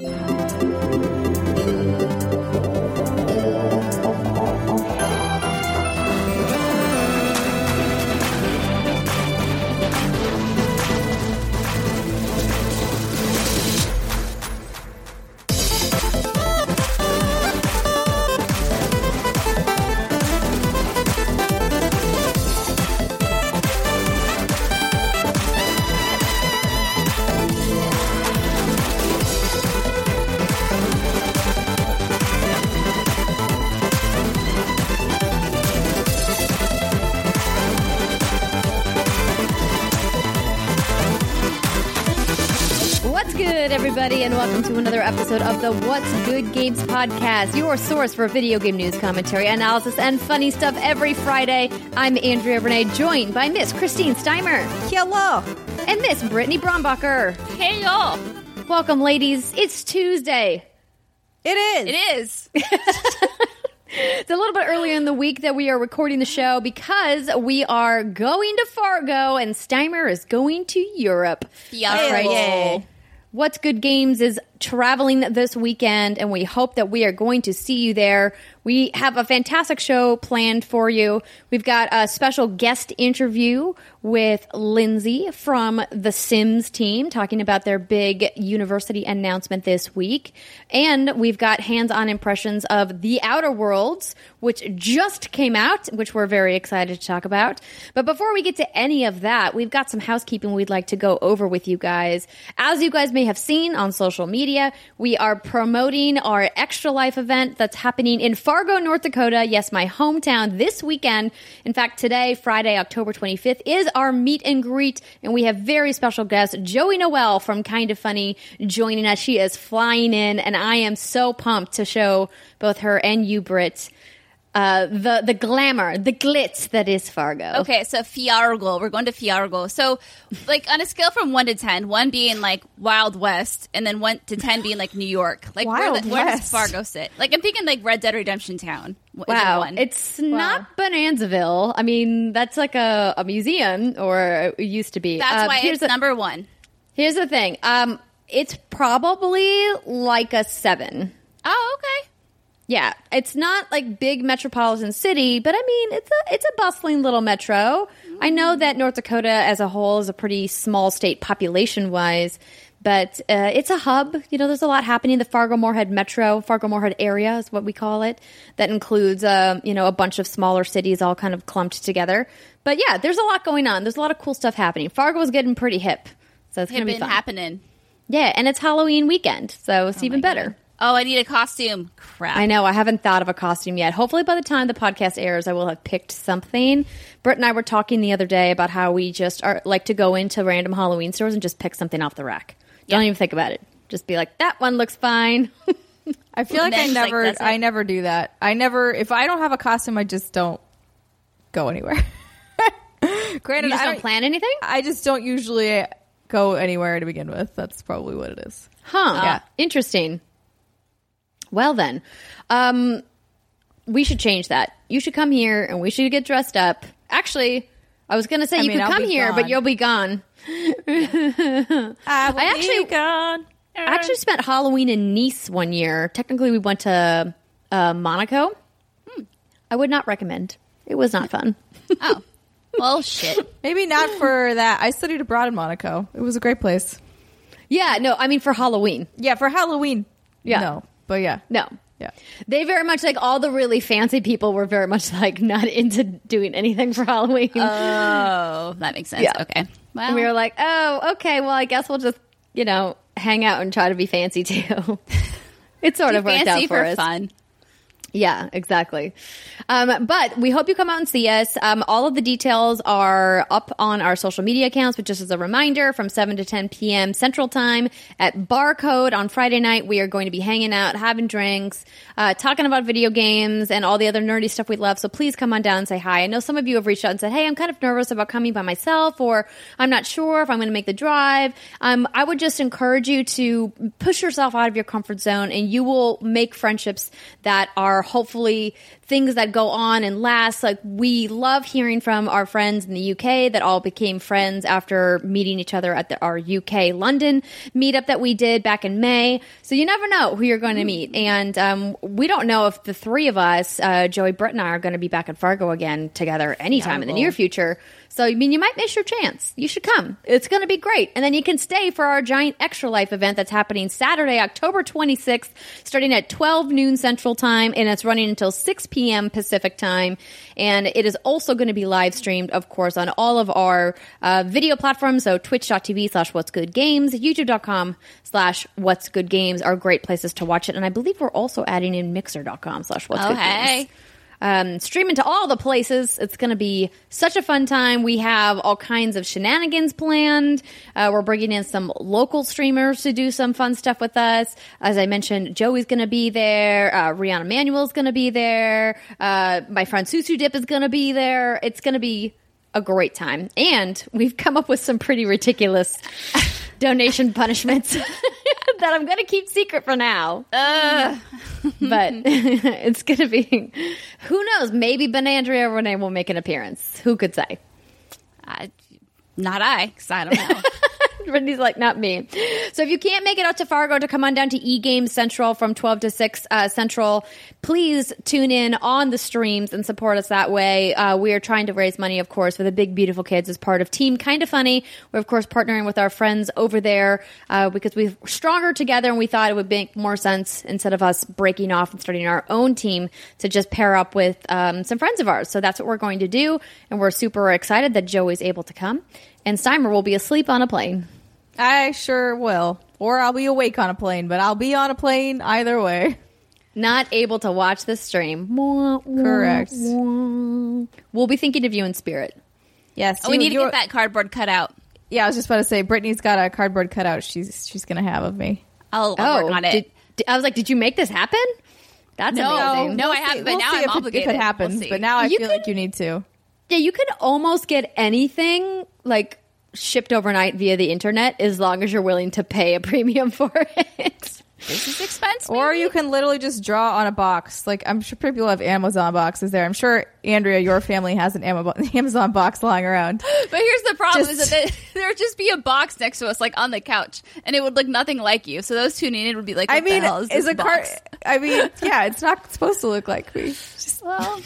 What's everybody, and welcome to another episode of the What's Good Games podcast, your source for video game news, commentary, analysis, and funny stuff every Friday. I'm Andrea Renee, joined by Miss Christine Steimer. Hello. And Miss Brittany Brombacher. Hey y'all. Welcome, ladies. It's Tuesday. It is. It is. It's a little bit earlier in the week that we are recording the show because we are going to Fargo and Steimer is going to Europe. That's right. What's Good Games is traveling this weekend, and we hope that we are going to see you there. We have a fantastic show planned for you. We've got a special guest interview with Lindsay from the Sims team talking about their big university announcement this week. And we've got hands on impressions of The Outer Worlds, which just came out, which we're very excited to talk about. But before we get to any of that, we've got some housekeeping we'd like to go over with you guys. As you guys may have seen on social media, we are promoting our Extra Life event that's happening in Fargo, North Dakota. Yes, my hometown this weekend. In fact, today, Friday, October 25th, is our meet and greet, and we have very special guest, Joey Noel from Kinda Funny, joining us. She is flying in, and I am so pumped to show both her and you, Britt, uh, the the glamour, the glitz that is Fargo. Okay, so Fiargo. We're going to Fiargo. So, like on a scale from one to ten, one being like Wild West, and then one to ten being like New York. Like where, Wild the- where does West. Fargo sit? Like I'm thinking like Red Dead Redemption Town. Is it Wow, one? it's not Bonanzaville. I mean, that's like a, a museum, or it used to be. that's Uh, why here's it's the, number one. Here's the thing. Um, it's probably like a seven. Oh, okay. Yeah, it's not like big metropolitan city, but I mean, it's a it's a bustling little metro. I know that North Dakota as a whole is a pretty small state population wise, but uh, it's a hub. You know, there's a lot happening. The Fargo Moorhead Metro, Fargo Moorhead area is what we call it. That includes, uh, you know, a bunch of smaller cities all kind of clumped together. But yeah, there's a lot going on. There's a lot of cool stuff happening. Fargo is getting pretty hip, so it's Had gonna be been fun. happening. Yeah, and it's Halloween weekend, so it's even better. Oh, I need a costume. Crap. I know. I haven't thought of a costume yet. Hopefully, by the time the podcast airs, I will have picked something. Britt and I were talking the other day about how we just are like to go into random Halloween stores and just pick something off the rack. Don't even think about it. Just be like, that one looks fine. I feel like I Then, like, never. I never do that. I never if I don't have a costume I just don't go anywhere. Granted, you just I don't plan anything, I just don't usually go anywhere to begin with. That's probably what it is. huh? Yeah. Interesting. Well then, um, we should change that. You should come here and we should get dressed up. Actually, I was going to say I you mean, could I'll come here, but gone. you'll be gone. I, I actually- gone. I actually spent Halloween in Nice one year. Technically, we went to uh, Monaco. Hmm. I would not recommend. It was not fun. Oh, well, shit. Maybe not for that. I studied abroad in Monaco. It was a great place. yeah, no, I mean for Halloween. Yeah, for Halloween. Yeah. No, but yeah. No. Yeah. They very much like all the really fancy people were very much like not into doing anything for Halloween. Oh, that makes sense. Yeah. Okay. And we were like, oh, okay, well, I guess we'll just, you know, hang out and try to be fancy too. it sort of worked out for, for us. fun. Yeah, exactly. Um, but we hope you come out and see us. Um, all of the details are up on our social media accounts, but just as a reminder, from 7 to 10 p.m. Central Time at Barcode on Friday night, we are going to be hanging out, having drinks, uh, talking about video games and all the other nerdy stuff we love. So please come on down and say hi. I know some of you have reached out and said, hey, I'm kind of nervous about coming by myself, or I'm not sure if I'm going to make the drive. Um, I would just encourage you to push yourself out of your comfort zone, and you will make friendships that are are hopefully things that go on and last. Like we love hearing from our friends in the UK that all became friends after meeting each other at the, our UK London meetup that we did back in May. So you never know who you're going to meet, and um, we don't know if the three of us, uh, Joey, Brett, and I, are going to be back in Fargo again together anytime in the near future. So, I mean, you might miss your chance. You should come. It's going to be great. And then you can stay for our giant Extra Life event that's happening Saturday, October 26th, starting at 12 noon Central Time, and it's running until 6 p.m. Pacific Time. And it is also going to be live streamed, of course, on all of our uh, video platforms. So, twitch.tv slash what's good games, youtube.com slash what's good games are great places to watch it. And I believe we're also adding in mixer.com slash what's Oh, good hey. Um, streaming to all the places. It's going to be such a fun time. We have all kinds of shenanigans planned. Uh, we're bringing in some local streamers to do some fun stuff with us. As I mentioned, Joey's going to be there. Uh, Rihanna Manuel's going to be there. Uh, my friend Susu Dip is going to be there. It's going to be a great time. And we've come up with some pretty ridiculous donation punishments that I'm going to keep secret for now. but it's going to be, who knows? Maybe Benandria Renee will make an appearance. Who could say? I, not I, because I don't know. Brittany's like, not me. So if you can't make it out to Fargo to come on down to E Games Central from 12 to 6 uh, Central, please tune in on the streams and support us that way. Uh, we are trying to raise money, of course, for the Big Beautiful Kids as part of Team Kinda Funny. We're, of course, partnering with our friends over there uh, because we're stronger together and we thought it would make more sense instead of us breaking off and starting our own team to just pair up with um, some friends of ours. So that's what we're going to do. And we're super excited that Joey's able to come. And Steimer will be asleep on a plane. I sure will. Or I'll be awake on a plane, but I'll be on a plane either way. not able to watch the stream. Correct. We'll be thinking of you in spirit. Yes. oh, we you- need to you're- get that cardboard cut out. Yeah, I was just about to say, Brittany's got a cardboard cutout she's she's gonna have of me. I'll, I'll work oh, on it. Oh, did- I was like, did you make this happen? That's amazing. no, I see- haven't, but now see I'm if it- obligated. if it We'll happens. see. but now I You feel could- like you need to. Yeah, you could almost get anything like shipped overnight via the internet as long as you're willing to pay a premium for it. this is expensive. Or you can literally just draw on a box. Like I'm sure people have Amazon boxes there. I'm sure Andrea, your family has an Amazon box lying around. But here's the problem: Just- is that there would just be a box next to us, like on the couch, and it would look nothing like you. So those tuning in would be like, what I mean, the hell is, is a card? box? I mean, yeah, it's not supposed to look like me. Just Well,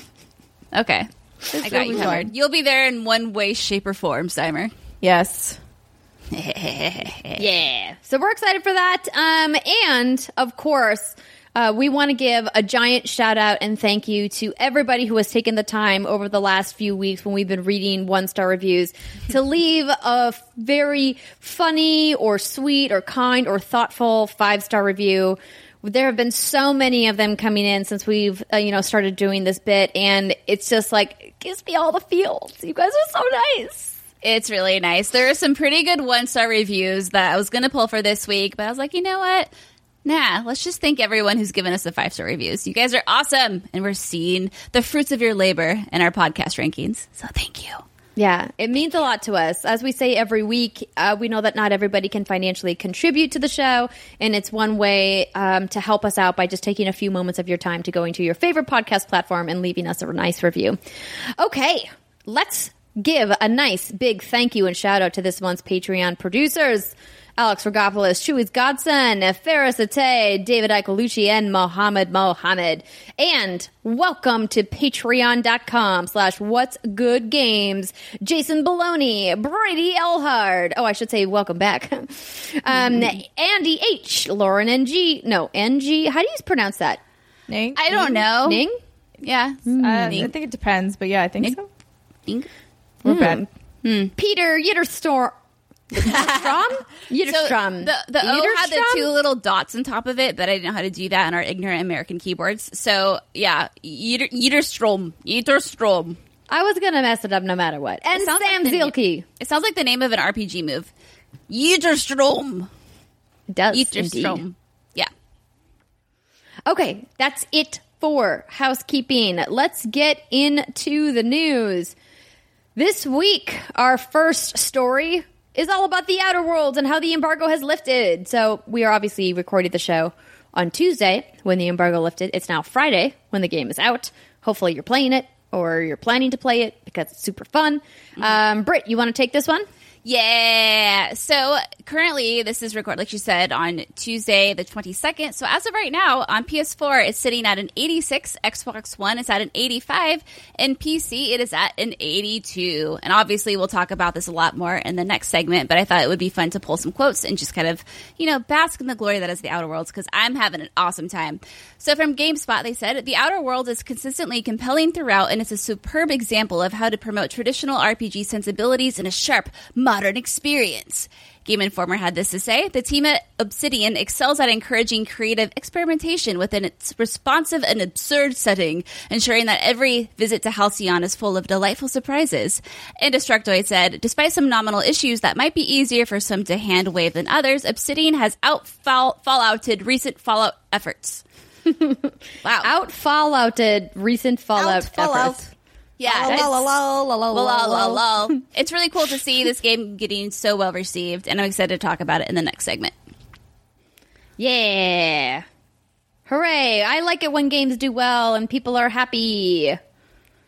okay, I got you covered. You'll be there in one way, shape, or form, Steimer. Yes. Yeah. So we're excited for that. Um, and of course, uh, we want to give a giant shout out and thank you to everybody who has taken the time over the last few weeks when we've been reading one star reviews to leave a f- very funny or sweet or kind or thoughtful five star review. There have been so many of them coming in since we've uh, you know started doing this bit, and it's just like it gives me all the feels. You guys are so nice. It's really nice. There are some pretty good one star reviews that I was going to pull for this week, but I was like, you know what? Nah, let's just thank everyone who's given us the five star reviews. You guys are awesome, and we're seeing the fruits of your labor in our podcast rankings. So thank you. Yeah, it means a lot to us. As we say every week, uh, we know that not everybody can financially contribute to the show, and it's one way um, to help us out by just taking a few moments of your time to going to your favorite podcast platform and leaving us a nice review. Okay, let's give a nice big thank you and shout out to this month's Patreon producers. Alex Rogopoulos, Chewy's Godson, Ferris Ate, David Icolucci, and Mohammed Mohammed. And welcome to patreon.com slash what's good games. Jason Baloney, Brady Elhard. Oh, I should say welcome back. um, Andy H, Lauren NG. No, NG. How do you pronounce that? Ning? I don't know. Ning? Yeah. Uh, I think it depends, but yeah, I think Ning? so. Ning? We're hmm. bad. Hmm. Peter Yitterstorm. Yitterstrom? So Yitterstrom. the the O had the two little dots on top of it, but I didn't know how to do that on our ignorant American keyboards. So yeah, Yeter, Yeterstrom, Yeterstrom. I was going to mess it up no matter what. And Sam like Zielke. It sounds like the name of an RPG move. Yeterstrom. It does. indeed. Yeah. Okay, that's it for housekeeping. Let's get into the news. This week, our first story is all about the Outer Worlds and how the embargo has lifted. So, we are obviously recording the show on Tuesday when the embargo lifted. It's now Friday when the game is out. Hopefully, you're playing it or you're planning to play it because it's super fun. Um, Britt, you want to take this one? Yeah. So currently, this is recorded, like you said, on Tuesday, the 22nd. So as of right now, on PS4, it's sitting at an 86. Xbox One is at an 85. And PC, it is at an 82. And obviously, we'll talk about this a lot more in the next segment, but I thought it would be fun to pull some quotes and just kind of, you know, bask in the glory that is the Outer Worlds because I'm having an awesome time. So from GameSpot, they said, The Outer World is consistently compelling throughout, and it's a superb example of how to promote traditional RPG sensibilities in a sharp, experience. Game Informer had this to say The team at Obsidian excels at encouraging creative experimentation within its responsive and absurd setting, ensuring that every visit to Halcyon is full of delightful surprises. And Destructoid said Despite some nominal issues that might be easier for some to hand wave than others, Obsidian has out fallouted recent Fallout efforts. wow. Out fallouted recent Fallout Out, Fallout. efforts. Yeah. Oh, la, it's- la, la, la, la, la, la, lol, la. lol. It's really cool to see this game getting so well received, and I'm excited to talk about it in the next segment. Yeah. Hooray. I like it when games do well and people are happy.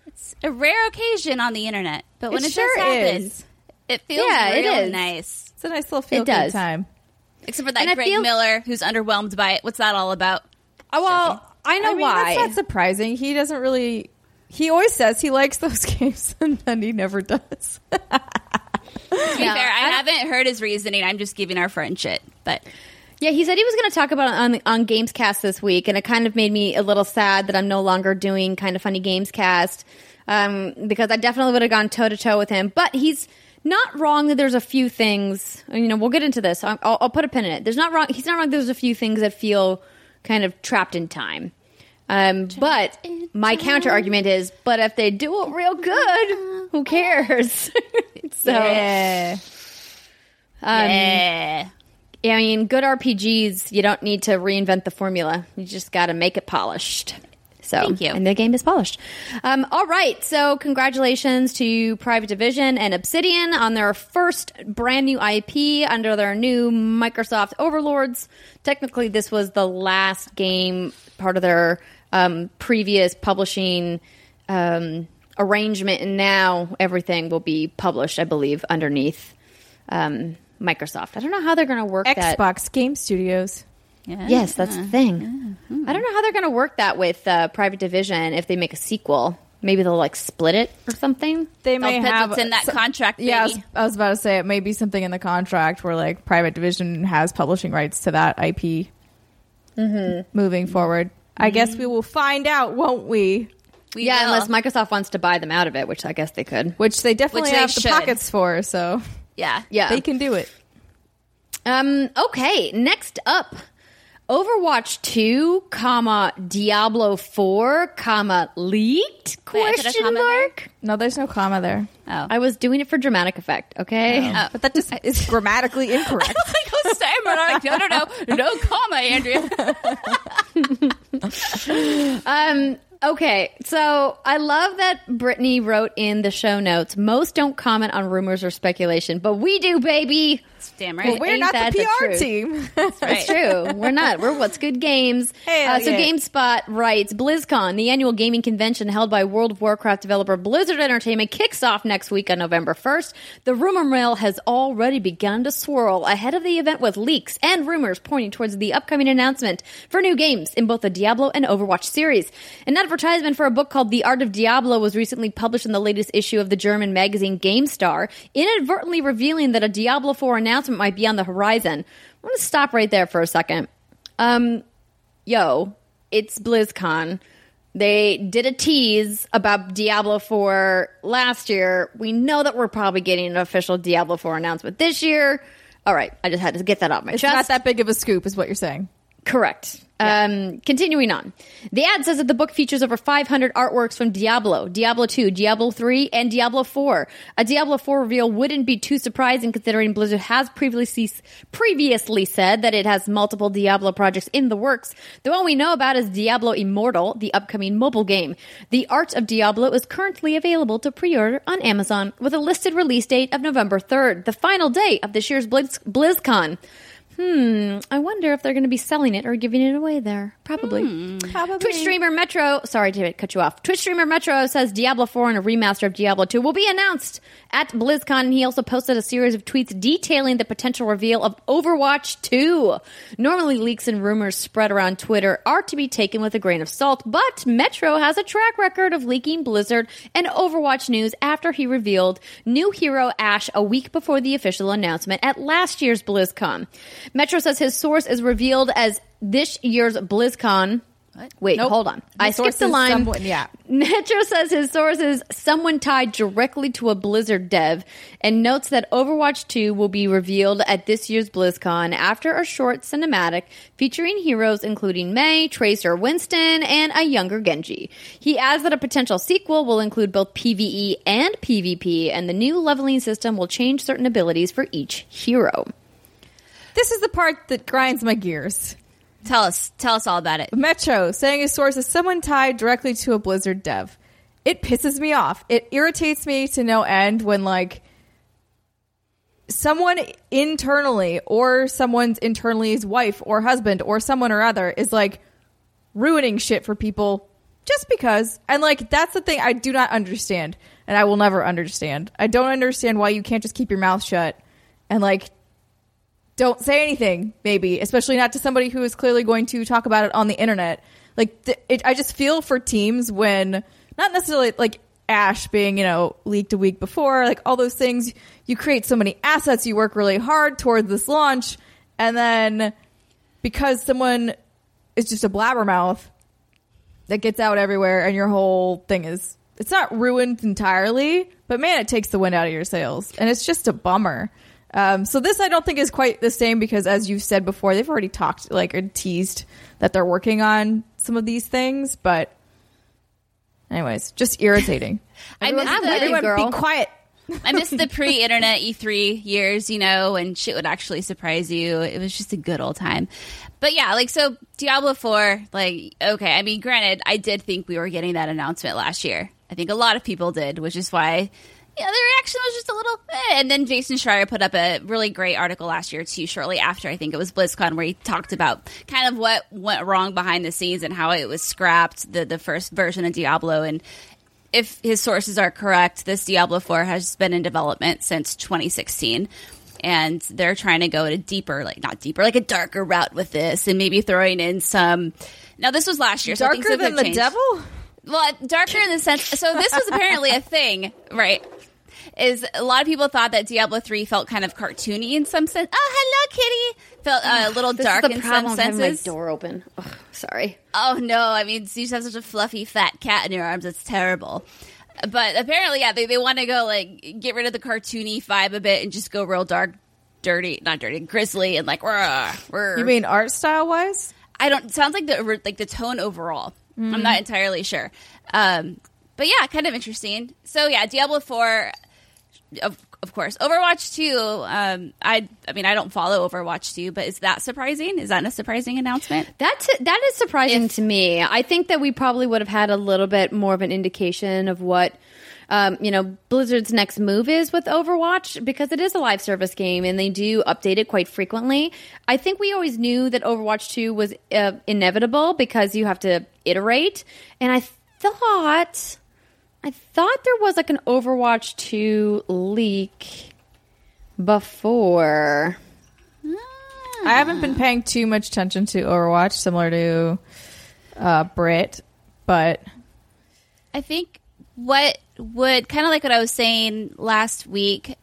It's a rare occasion on the internet, but when It it, sure does happen, is. it feels Yeah, it real is. nice. It's a nice little feel It does. good time. Except for that And Greg feel- Miller who's underwhelmed by it. What's that all about? Oh, well, I know I mean, why. that's not surprising. He doesn't really. He always says he likes those games, and then he never does. To be Yeah, fair, I, I- haven't heard his reasoning. I'm just giving our friend shit. But Yeah, he said he was going to talk about it on on Gamescast this week, and it kind of made me a little sad that I'm no longer doing Kinda Funny Gamescast um, because I definitely would have gone toe to toe with him. But he's not wrong that there's a few things. You know, we'll get into this. I'll, I'll put a pin in it. There's not wrong. He's not wrong. There's a few things that feel kind of trapped in time. Um, but my counter argument is, but if they do it real good, who cares? so, yeah. um, yeah. yeah, I mean, good RPGs, you don't need to reinvent the formula. You just got to make it polished. So, Thank you. And the game is polished. Um, all right. So, congratulations to Private Division and Obsidian on their first brand new IP under their new Microsoft Overlords. Technically, this was the last game, part of their um, previous publishing um, arrangement, and now everything will be published, I believe, underneath um, Microsoft. I don't know how they're going to work that. Xbox Game Studios. Yeah. Yes, that's the thing. I don't know how they're going to work that with uh, Private Division if they make a sequel. Maybe they'll like split it or something. They may depends have what's in that so- contract, Yeah, I was. I was about to say it may be something in the contract where like Private Division has publishing rights to that IP. Mm-hmm. Moving forward, I guess we will find out, won't we? We yeah, will. unless Microsoft wants to buy them out of it, which I guess they could. Which they definitely Which they have the pockets for, so yeah. Yeah. they can do it. Um. Okay. Next up, Overwatch Two, comma Diablo Four, comma leaked? Wait, I put a Question comma there? mark. No, there's no comma there. Oh. I was doing it for dramatic effect. Okay. Oh. But that just is grammatically incorrect. like a stammer. I'm like, no, no, no, no comma, Andrea. Um, okay, so I love that Brittany wrote in the show notes. Most don't comment on rumors or speculation, but we do, baby. Damn Well, right. we're Ain't not that the the PR truth? team. That's Right. true. We're not. We're what's good games. Hell Uh, so yeah. GameSpot writes BlizzCon, the annual gaming convention held by World of Warcraft developer Blizzard Entertainment, kicks off next week on November 1st. The rumor mill has already begun to swirl ahead of the event with leaks and rumors pointing towards the upcoming announcement for new games in both the Diablo and Overwatch series. An advertisement for a book called The Art of Diablo was recently published in the latest issue of the German magazine GameStar, inadvertently revealing that a Diablo 4 announcement might be on the horizon. I'm going to stop right there for a second. Um, yo, it's BlizzCon. They did a tease about Diablo 4 last year. We know that we're probably getting an official Diablo 4 announcement this year. All right, I just had to get that off my it's chest. not that big of a scoop, is what you're saying. Correct. Um, continuing on. The ad says that the book features over 500 artworks from Diablo, Diablo 2, Diablo 3, and Diablo 4. A Diablo 4 reveal wouldn't be too surprising considering Blizzard has previously previously said that it has multiple Diablo projects in the works. The one we know about is Diablo Immortal, the upcoming mobile game. The Art of Diablo is currently available to pre-order on Amazon with a listed release date of November 3rd, the final day of this year's Blizz- BlizzCon. Hmm, I wonder if they're going to be selling it or giving it away there. Probably. Hmm, probably. Twitch streamer Metro, sorry to cut you off. Twitch streamer Metro says Diablo 4 and a remaster of Diablo 2 will be announced at BlizzCon. And he also posted a series of tweets detailing the potential reveal of Overwatch 2. Normally, leaks and rumors spread around Twitter are to be taken with a grain of salt, but Metro has a track record of leaking Blizzard and Overwatch news after he revealed new hero Ashe a week before the official announcement at last year's BlizzCon. Metro says his source is revealed as this year's BlizzCon. Wait, Nope. hold on. I skipped the line. someone- yeah. Metro says his source is someone tied directly to a Blizzard dev and notes that Overwatch 2 will be revealed at this year's BlizzCon after a short cinematic featuring heroes including Mei, Tracer, Winston, and a younger Genji. He adds that a potential sequel will include both PvE and PvP, and the new leveling system will change certain abilities for each hero. This is the part that grinds my gears. Tell us, tell us all about it. Metro saying his source is someone tied directly to a Blizzard dev. It pisses me off. It irritates me to no end when like someone internally or someone's internally's wife or husband or someone or other is like ruining shit for people just because. And like that's the thing I do not understand and I will never understand. I don't understand why you can't just keep your mouth shut and like don't say anything maybe especially not to somebody who is clearly going to talk about it on the internet. Like th- it, i just feel for teams when not necessarily like Ashe being you know leaked a week before like all those things. You create so many assets you work really hard towards this launch and then because someone is just a blabbermouth that gets out everywhere and your whole thing is it's not ruined entirely but man it takes the wind out of your sails. And it's just a bummer um, so this i don't think is quite the same because as you've said before they've already talked like or teased that they're working on some of these things but anyways just irritating I miss the- everyone girl. be quiet I miss the pre-internet E3 years, you know, when shit would actually surprise you. It was just a good old time. But yeah, like so Diablo 4, like okay, I mean granted, I did think we were getting that announcement last year. I think a lot of people did, which is why yeah, the reaction was just a little eh. and then Jason Schreier put up a really great article last year too shortly after I think it was BlizzCon where he talked about kind of what went wrong behind the scenes and how it was scrapped the the first version of Diablo and if his sources are correct, this Diablo 4 has been in development since 2016. And they're trying to go a deeper, like not deeper, like a darker route with this, and maybe throwing in some. Now, this was last year, so darker than the changed. devil Well, darker in the sense. So this was apparently a thing, right? Is a lot of people thought that Diablo three felt kind of cartoony in some sense. Oh, hello, Kitty. Felt uh, a little This dark is the in some problem of having my senses. door open. Ugh, sorry. Oh no! I mean, you just have such a fluffy, fat cat in your arms. It's terrible. But apparently, yeah, they, they want to go like get rid of the cartoony vibe a bit and just go real dark, dirty, not dirty, grisly, and like. Rah, rah. you mean art style wise I don't. Sounds like the like the tone overall. I'm Mm. not entirely sure. Um, but yeah, kind of interesting. So yeah, Diablo Four, of of course. Overwatch Two. Um, I I mean, I don't follow Overwatch Two, but is that surprising? Is that a surprising announcement? That's that is surprising to me. I think that we probably would have had a little bit more of an indication of what um, you know Blizzard's next move is with Overwatch because it is a live service game and they do update it quite frequently. I think we always knew that Overwatch Two was uh, inevitable because you have to iterate, and I thought I thought there was like an Overwatch Two leak before. I haven't been paying too much attention to Overwatch, similar to uh, Brit, but I think what would kind of like what I was saying last week,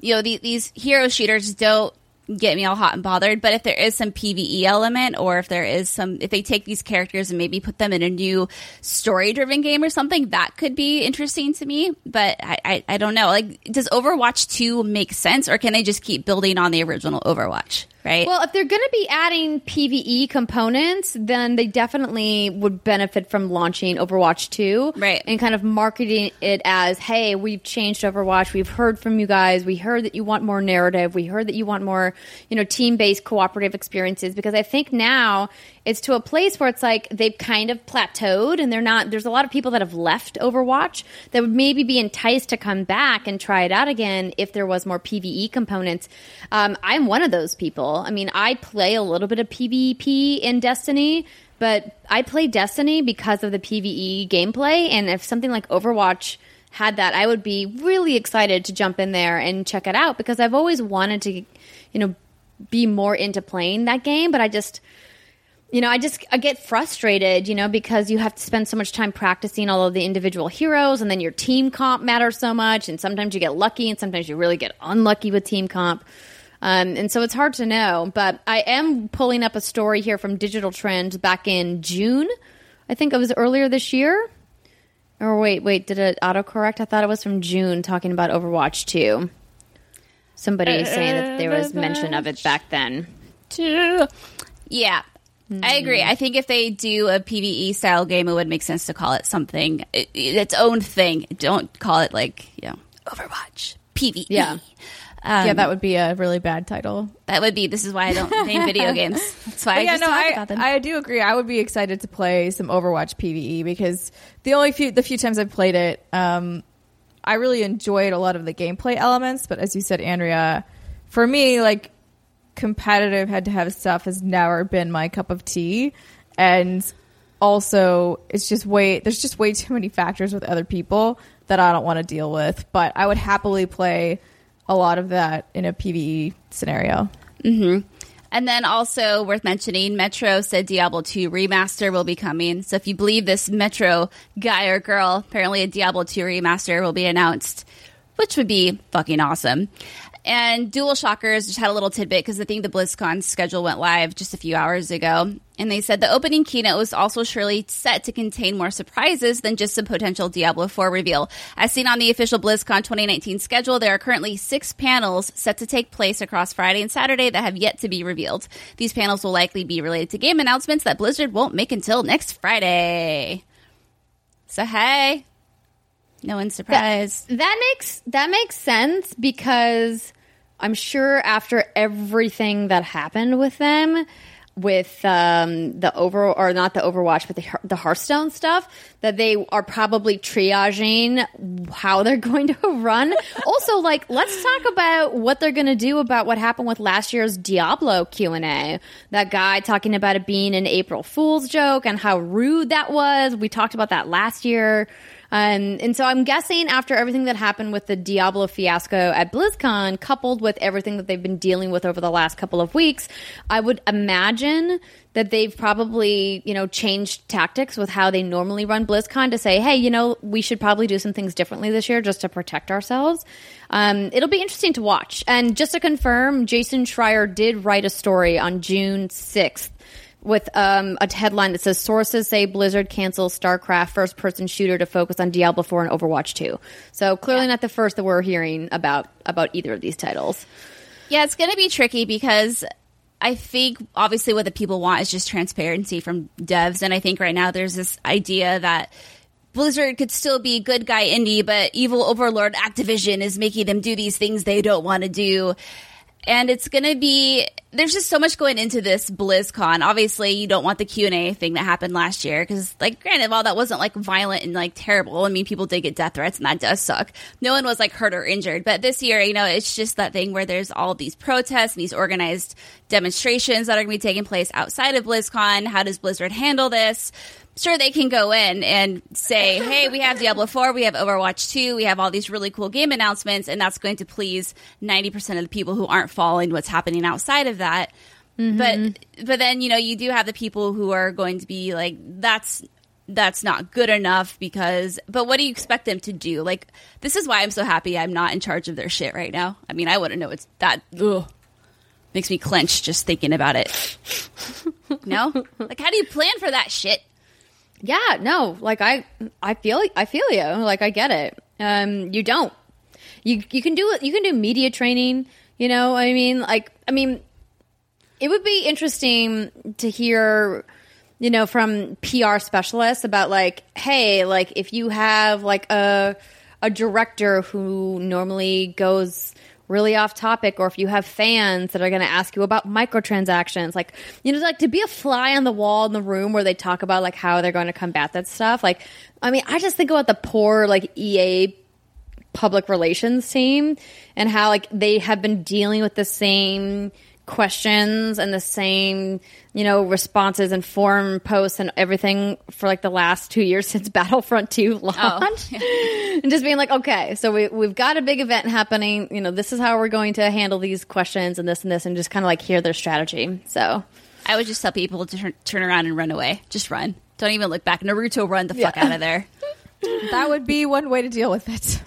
you know, the, these hero shooters don't get me all hot and bothered, but if there is some PVE element or if there is some, if they take these characters and maybe put them in a new story driven game or something, that could be interesting to me. But I, I, I don't know. Like, does Overwatch 2 make sense or can they just keep building on the original Overwatch? Right? Well, if they're going to be adding PVE components, then they definitely would benefit from launching Overwatch 2. Right. And kind of marketing it as, hey, we've changed Overwatch. We've heard from you guys. We heard that you want more narrative. We heard that you want more, you know, team based cooperative experiences. Because I think now it's to a place where it's like they've kind of plateaued and they're not there's a lot of people that have left Overwatch that would maybe be enticed to come back and try it out again if there was more PvE components. Um, I'm one of those people. I mean, I play a little bit of PvP in Destiny, but I play Destiny because of the PvE gameplay. And if something like Overwatch had that, I would be really excited to jump in there and check it out because I've always wanted to, you know, be more into playing that game, but I just you know, I just I get frustrated, you know, because you have to spend so much time practicing all of the individual heroes, and then your team comp matters so much, and sometimes you get lucky, and sometimes you really get unlucky with team comp. Um, and so it's hard to know, but I am pulling up a story here from Digital Trends back in June. I think it was earlier this year. Or wait, wait, did it autocorrect? I thought it was from June talking about Overwatch 2. Somebody saying that there was mention of it back then. Two. Yeah, I agree. I think if they do a PVE style game, it would make sense to call it something it, its own thing. Don't call it like you know Overwatch PVE. Yeah. Um, yeah, that would be a really bad title. that would be. This is why I don't name video games. That's why I yeah, just no, I, about them. I do agree. I would be excited to play some Overwatch PVE because the only few the few times I've played it, um, I really enjoyed a lot of the gameplay elements. But as you said, Andrea, for me, like competitive head to head stuff has never been my cup of tea, and also it's just way there's just way too many factors with other people that I don't want to deal with. But I would happily play a lot of that in a PVE scenario. Mm-hmm. And then also worth mentioning, Metro said Diablo 2 remaster will be coming. So if you believe this Metro guy or girl, apparently a Diablo 2 remaster will be announced, which would be fucking awesome. And DualShockers just had a little tidbit because I think the BlizzCon schedule went live just a few hours ago. And they said the opening keynote was also surely set to contain more surprises than just a potential Diablo 4 reveal. As seen on the official BlizzCon 2019 schedule, there are currently six panels set to take place across Friday and Saturday that have yet to be revealed. These panels will likely be related to game announcements that Blizzard won't make until next Friday. So, hey, no one's surprised. That makes that makes sense because I'm sure after everything that happened with them, with um, the over or not the Overwatch, but the the Hearthstone stuff, that they are probably triaging how they're going to run. also, like let's talk about what they're going to do about what happened with last year's Diablo Q and A. That guy talking about it being an April Fool's joke and how rude that was. We talked about that last year. Um, and so I'm guessing after everything that happened with the Diablo fiasco at BlizzCon, coupled with everything that they've been dealing with over the last couple of weeks, I would imagine that they've probably, you know, changed tactics with how they normally run BlizzCon to say, hey, you know, we should probably do some things differently this year just to protect ourselves. Um, it'll be interesting to watch. And just to confirm, Jason Schreier did write a story on June 6th with um, a headline that says sources say Blizzard cancels StarCraft first person shooter to focus on Diablo 4 and Overwatch 2. So clearly not the first that we're hearing about about either of these titles. Yeah, it's going to be tricky because I think obviously what the people want is just transparency from devs. And I think right now there's this idea that Blizzard could still be good guy indie, but evil overlord Activision is making them do these things they don't want to do. And it's going to be there's just so much going into this BlizzCon. Obviously, you don't want the Q&A thing that happened last year cuz like granted while that wasn't like violent and like terrible, I mean people did get death threats and that does suck. No one was like hurt or injured, but this year, you know, it's just that thing where there's all these protests and these organized demonstrations that are going to be taking place outside of BlizzCon. How does Blizzard handle this? Sure they can go in and say, "Hey, we have Diablo 4, we have Overwatch 2, we have all these really cool game announcements," and that's going to please 90% of the people who aren't following what's happening outside of that. But mm-hmm. but then, you know, you do have the people who are going to be like that's that's not good enough because but what do you expect them to do? Like this is why I'm so happy I'm not in charge of their shit right now. I mean, I wouldn't know it's that ugh, makes me clench just thinking about it. no? Like how do you plan for that shit? Yeah, no, like I, I feel, I feel you. Like I get it. Um, you don't. You you can do. You can do media training. You know, I mean, like, I mean, it would be interesting to hear, you know, from PR specialists about like, hey, like if you have like a a director who normally goes really off topic or if you have fans that are going to ask you about microtransactions like you know like to be a fly on the wall in the room where they talk about like how they're going to combat that stuff like i mean i just think about the poor like ea public relations team and how like they have been dealing with the same questions and the same you know responses and forum posts and everything for like the last two years since battlefront 2 launched and just being like okay so we, we've got a big event happening you know this is how we're going to handle these questions and this and this and just kind of like hear their strategy so I would just tell people to turn, turn around and run away. Just run. Don't even look back. Naruto, run the fuck out of there. That would be one way to deal with it.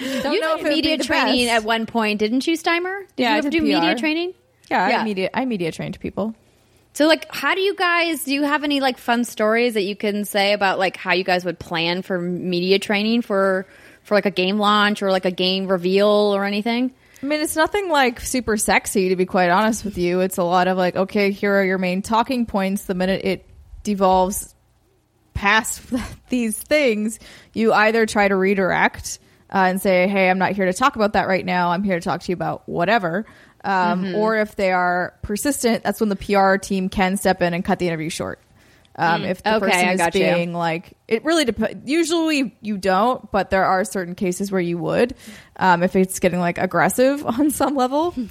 Don't you know did if media training best. at one point didn't you steimer did Yeah, you ever did do media training Yeah, Yeah. I media I media trained people. So like how do you guys do you have any like fun stories that you can say about like how you guys would plan for media training for for like a game launch or like a game reveal or anything? I mean, it's nothing like super sexy to be quite honest with you. It's a lot of like, okay, here are your main talking points. The minute it devolves past these things, you either try to redirect uh, and say, "Hey, I'm not here to talk about that right now. I'm here to talk to you about whatever." Um, Or if they are persistent, that's when the PR team can step in and cut the interview short. Um, If the Okay, person is got you. being like, it really depends. Usually you don't, but there are certain cases where you would, um, if it's getting like aggressive on some level.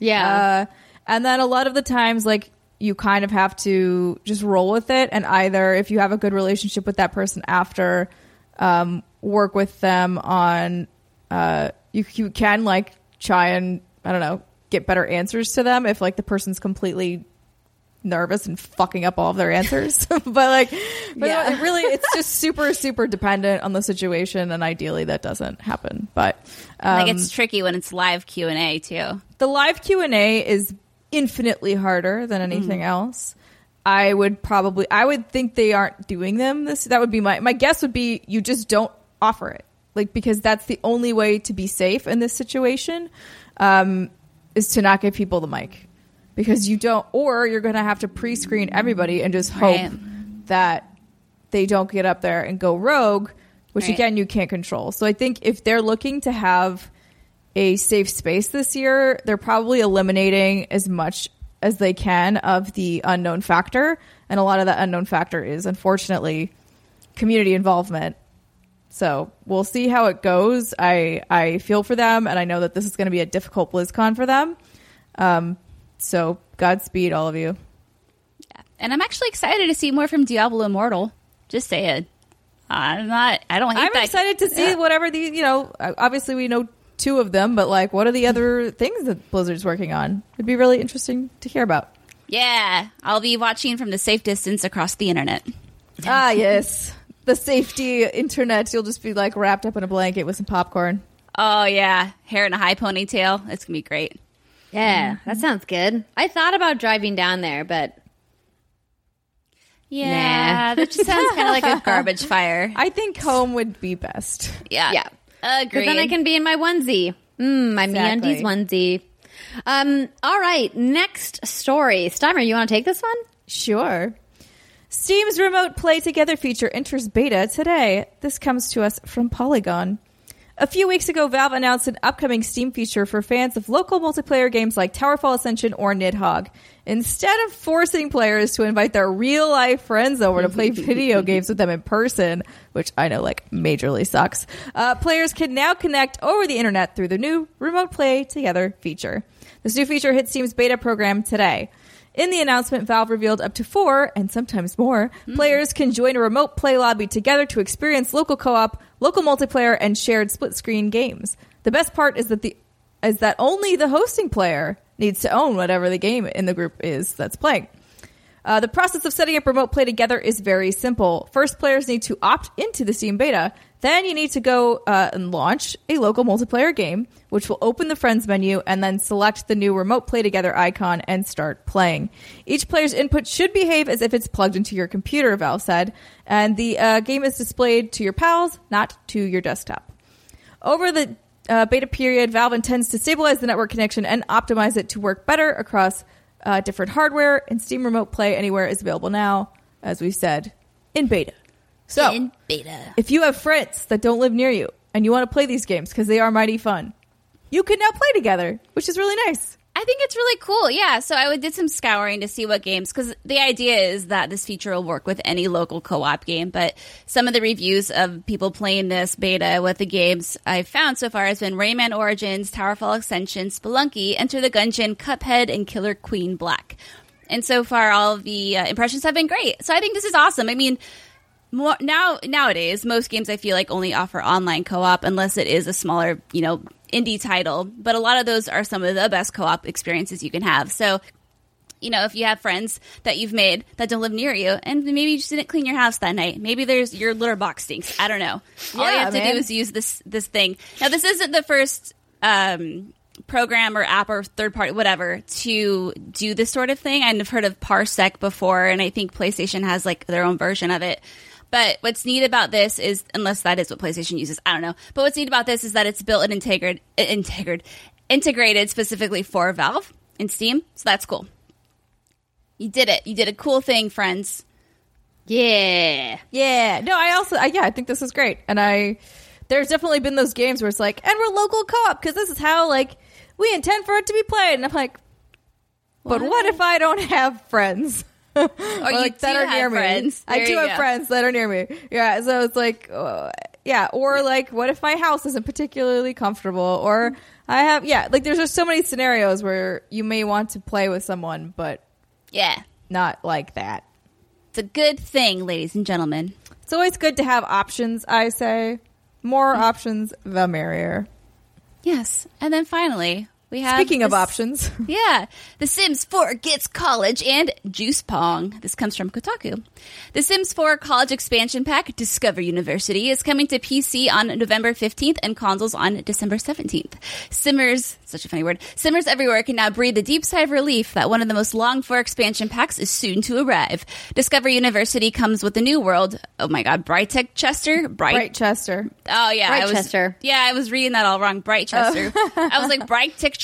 Yeah. Uh, and then a lot of the times, like you kind of have to just roll with it, and either if you have a good relationship with that person after, um, work with them on. Uh, you you can like try and I don't know get better answers to them if like the person's completely nervous and fucking up all of their answers. but like, but Yeah. it really, it's just super super dependent on the situation, and ideally that doesn't happen. But um, like it's tricky when it's live Q and A too. the live q&a is infinitely harder than anything else i would probably i would think they aren't doing them this that would be my my guess would be you just don't offer it like because that's the only way to be safe in this situation um is to not give people the mic because you don't or you're gonna have to pre-screen everybody and just hope Right. that they don't get up there and go rogue which Right. again you can't control so i think if they're looking to have a safe space this year, they're probably eliminating as much as they can of the unknown factor. And a lot of that unknown factor is unfortunately community involvement. So we'll see how it goes. I, I feel for them and I know that this is going to be a difficult BlizzCon for them. Um, so Godspeed, all of you. And I'm actually excited to see more from Diablo Immortal. Just say it. I'm not. I don't I'm that. excited to see Yeah. whatever the, you know, obviously we know two of them, but like what are the other things that Blizzard's working on? It'd be really interesting to hear about. Yeah, I'll be watching from the safe distance across the internet. Ah, yes. The safety internet. You'll just be like wrapped up in a blanket with some popcorn. Oh yeah, hair in a high ponytail. It's gonna be great. yeah, that sounds good. I thought about driving down there, but Yeah, that just sounds kind of like a garbage fire. I think home would be best. Yeah, yeah. agreed. But then I can be in my onesie. Mm, my Exactly. MeUndies onesie. Um, all right, next story. Steimer, you want to take this one? Sure. Steam's remote play together feature enters beta today. This comes to us from Polygon. A few weeks ago, Valve announced an upcoming Steam feature for fans of local multiplayer games like Towerfall Ascension or Nidhogg. Instead of forcing players to invite their real life friends over to play video games with them in person, which I know like majorly sucks, uh, players can now connect over the internet through the new Remote Play Together feature. This new feature hits Steam's beta program today. In the announcement, Valve revealed up to four, and sometimes more, hmm. players can join a remote play lobby together to experience local co-op, local multiplayer, and shared split-screen games. The best part is that the is that only the hosting player needs to own whatever the game in the group is that's playing. Uh, the process of setting up remote play together is very simple. First, players need to opt into the Steam beta. Then you need to go uh, and launch a local multiplayer game, which will open the friends menu and then select the new remote play together icon and start playing. Each player's input should behave as if it's plugged into your computer, Valve said, and the uh, game is displayed to your pals, not to your desktop. Over the uh, beta period, Valve intends to stabilize the network connection and optimize it to work better across uh, different hardware. And Steam Remote Play Anywhere is available now, as we've said, in beta. So, in beta. if you have friends that don't live near you and you want to play these games because they are mighty fun, you can now play together, which is really nice. I think it's really cool. Yeah. So I did some scouring to see what games, because the idea is that this feature will work with any local co op game. But some of the reviews of people playing this beta with the games I've found so far has been Rayman Origins, Towerfall Ascension, Spelunky, Enter the Gungeon, Cuphead, and Killer Queen Black. And so far, all the uh, impressions have been great. So I think this is awesome. I mean, more now nowadays, most games I feel like only offer online co-op unless it is a smaller, you know, indie title. But a lot of those are some of the best co-op experiences you can have. So you know, if you have friends that you've made that don't live near you, and maybe you just didn't clean your house that night, maybe there's your litter box stinks. I don't know. All you Yeah, have to man. do is use this this thing. Now, this isn't the first um, program or app or third party whatever to do this sort of thing. I've heard of Parsec before, and I think PlayStation has like their own version of it. But what's neat about this is, unless that is what PlayStation uses, I don't know. But what's neat about this is that it's built and integrated, uh, integrated, integrated specifically for Valve and Steam. So that's cool. You did it. You did a cool thing, friends. Yeah. Yeah. No, I also, I, yeah, I think this is great. And I, there's definitely been those games where it's like, and we're local co op because this is how, like, we intend for it to be played. And I'm like, but what if I don't have friends? Or you do have friends. I There do have go. friends that are near me. Yeah. So it's like, uh, yeah. Or like, what if my house isn't particularly comfortable? Or I have, yeah, like there's just so many scenarios where you may want to play with someone, but Yeah. not like that. It's a good thing, ladies and gentlemen. It's always good to have options, I say. More options, the merrier. Yes. And then finally, we have. Speaking of this- options, Yeah. The Sims 4 gets college and Juice Pong. This comes from Kotaku. The Sims 4 college expansion pack, Discover University, is coming to PC on November 15th and consoles on December 17th. Simmers, such a funny word, Simmers everywhere can now breathe a deep sigh of relief that one of the most longed for expansion packs is soon to arrive. Discover University comes with a new world. Oh my god, Brightech Chester? Bright, Chester. Oh yeah, I was, Britechester. Yeah, I was reading that all wrong. Britechester. Oh. I was like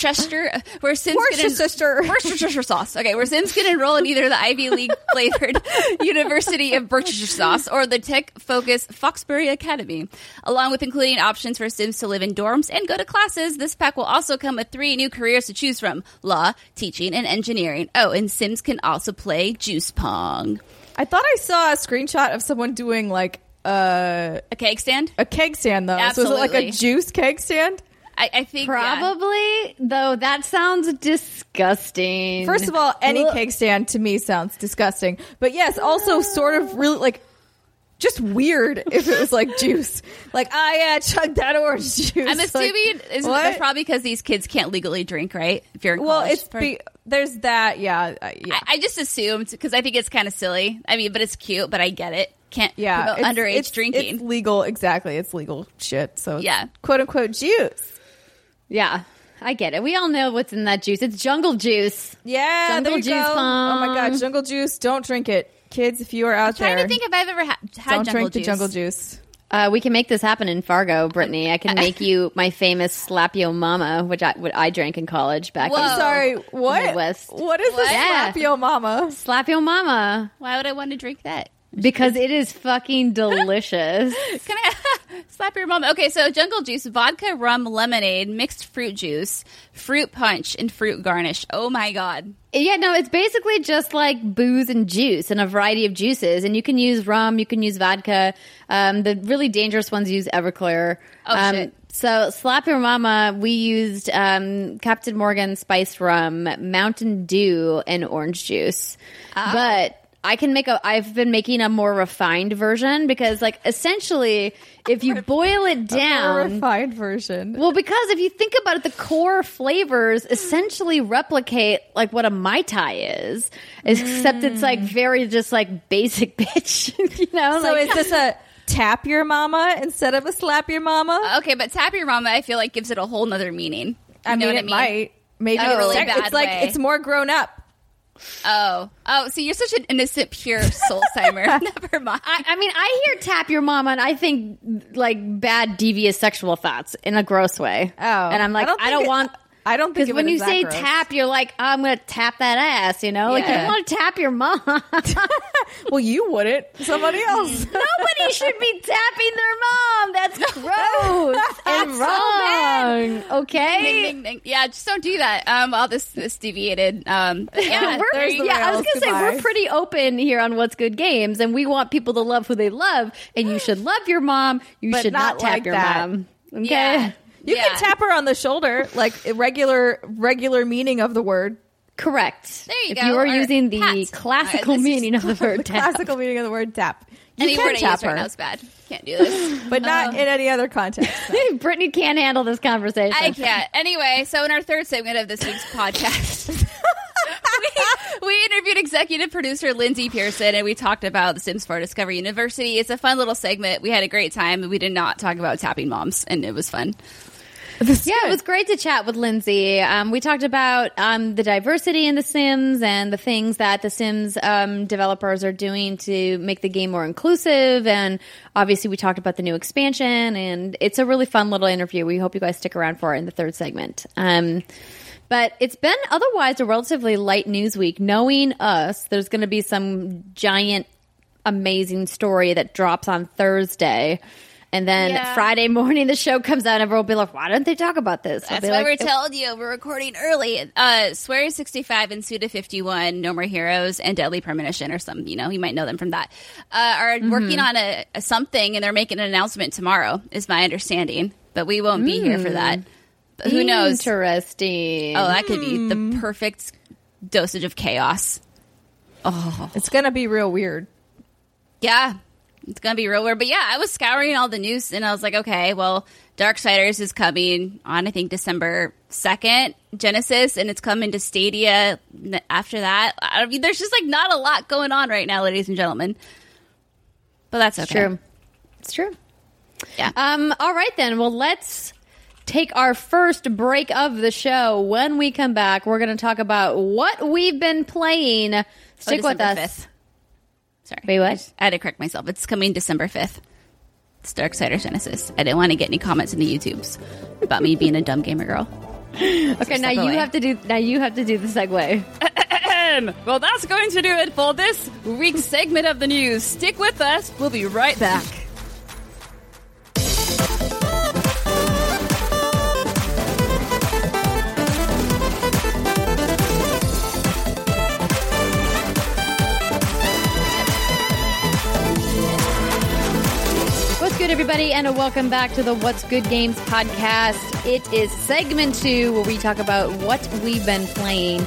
Britechester, where Sims can Worcestershire. Worcestershire sauce. Okay, where Sims can enroll in either the Ivy League flavored University of Worcestershire sauce or the tech focused Foxbury Academy, along with including options for Sims to live in dorms and go to classes. This pack will also come with three new careers to choose from: law, teaching, and engineering. Oh, and Sims can also play Juice Pong, I thought I saw a screenshot of someone doing like uh, a keg stand. a keg stand though. So is it like a juice keg stand? I, I think yeah. Probably, though that sounds disgusting. First of all, any Ugh. keg stand to me sounds disgusting. But yes, also sort of really like just weird if it was like juice. Like, ah, yeah, chug that orange juice. I'm Like, assuming is what? that's probably because these kids can't legally drink, right? If you're in well, college. it's be, there's that. Yeah, uh, yeah. I, I just assumed because I think it's kind of silly. I mean, but it's cute. But I get it. Can't yeah, it's- underage it's- drinking. It's legal, exactly. It's legal shit. So Yeah. quote unquote juice. Yeah, I get it. We all know what's in that juice. It's jungle juice. Yeah, Jungle there you juice go. pong. Oh my god, jungle juice! Don't drink it, kids. If you are out trying there, to think if I've ever ha- had don't jungle drink the juice. jungle juice. Uh, we can make this happen in Fargo, Brittany. I can make you my famous slap yo mama, which I what I drank in college back. Whoa. in Sorry, what? Midwest. What is What? this slap yo mama? Slap yo mama Why would I want to drink that? Because it is fucking delicious. Can I slap your mom? Okay, so jungle juice, vodka, rum, lemonade, mixed fruit juice, fruit punch, and fruit garnish. Oh my god! Yeah, no, it's basically just like booze and juice and a variety of juices. And you can use rum, you can use vodka. Um, the really dangerous ones use Everclear. Oh, um, shit. So, Slap Your Mama, we used um, Captain Morgan spiced rum, Mountain Dew, and orange juice. Ah. But I can make a, I've been making a more refined version because, like, essentially, if you boil it A down. refined version. Well, because if you think about it, the core flavors essentially replicate like what a mai tai is, except it's like mm. very just like basic bitch. you know, so like, is this a tap your mama instead of a slap your mama? Okay, but tap your mama, I feel like gives it a whole nother meaning. You I know mean, what it might. Maybe A it's, really sec- bad it's like way. it's more grown up. Oh, oh, so you're such an innocent, pure soul timer. Never mind. I, I mean, I hear tap your mama, and I think like bad, devious sexual thoughts in a gross way. Oh. and I'm like, I I don't don't, think it- want. I don't think Because when you that say gross. tap, you're like, I'm going to tap that ass, you know? Like, you Yeah. want to tap your mom. well, you wouldn't. Somebody else. Nobody should be tapping their mom. That's gross and so wrong. Okay? Ding, ding, ding. Yeah, just don't do that. Um, all this this deviated. Um, yeah, We're- the yeah, I was gonna say we're pretty open here on what's good games, and we want people to love who they love, and you should love your mom. You But should not, not tap like your that. mom. Okay. Yeah. You Yeah. can tap her on the shoulder, like regular regular meaning of the word. Correct. There you if go. you are using the pat. classical All right, this is meaning of the word tap. Classical meaning of the word tap. You any can word I tap use right her, now is bad. Can't do this. but not um, in any other context. Brittany can't handle this conversation. I can't. Anyway, so in our third segment of this week's podcast, we, we interviewed executive producer Lyndsay Pearson and we talked about The Sims 4 Discovery University. It's a fun little segment. We had a great time. We did not talk about tapping moms, and it was fun. Yeah, it was great to chat with Lyndsay. Um, we talked about um, the diversity in The Sims and the things that The Sims um, developers are doing to make the game more inclusive. And obviously, we talked about the new expansion. And it's a really fun little interview. We hope you guys stick around for it in the third segment. Um, but it's been otherwise a relatively light news week. Knowing us, there's going to be some giant, amazing story that drops on Thursday. And then Yeah. Friday morning, the show comes out, and everyone will be like, "Why don't they talk about this?" I'll That's why like, we're telling you we're recording early. Uh, Swery65 and Suda 51, No More Heroes, and Deadly Premonition, or some, you know, you might know them from that, uh, are Mm-hmm. working on a, a something and they're making an announcement tomorrow, is my understanding. But we won't be here for that. But who knows? Interesting. Oh, that could be Hmm. the perfect dosage of chaos. Oh, It's gonna be real weird. Yeah, it's gonna be real weird. But yeah, I was scouring all the news and I was like, okay, well, Darksiders is coming on I think December second, Genesis, and it's coming to Stadia after that. I mean, there's just like not a lot going on right now, ladies and gentlemen. But that's It's okay. true. It's true. Yeah. Um. All right then. Well, let's take our first break of the show. When we come back, we're going to talk about what we've been playing. Oh, Stick with us. 5th. Sorry. Wait, what? I had to correct myself. It's coming December 5th. It's Darksiders Genesis. I didn't want to get any comments in the YouTubes about me being a dumb gamer girl. Okay, now you away. have to do. Now you have to do the segue. Well, that's going to do it for this week's segment of the news. Stick with us. We'll be right back. Good, everybody, and a welcome back to the What's Good Games podcast. It is segment two where we talk about what we've been playing.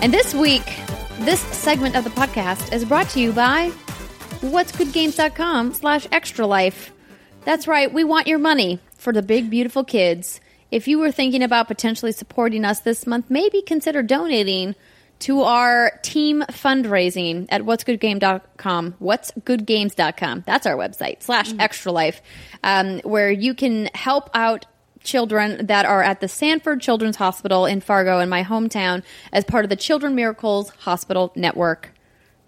And this week, this segment of the podcast is brought to you by what'sgoodgames.com slash extra life. That's right, we want your money for the big, beautiful kids. If you were thinking about potentially supporting us this month, maybe consider donating to our team fundraising at what'sgoodgame.com. What'sgoodgames.com. That's our website, slash extra life, um, where you can help out children that are at the Sanford Children's Hospital in Fargo in my hometown as part of the Children Miracles Hospital Network.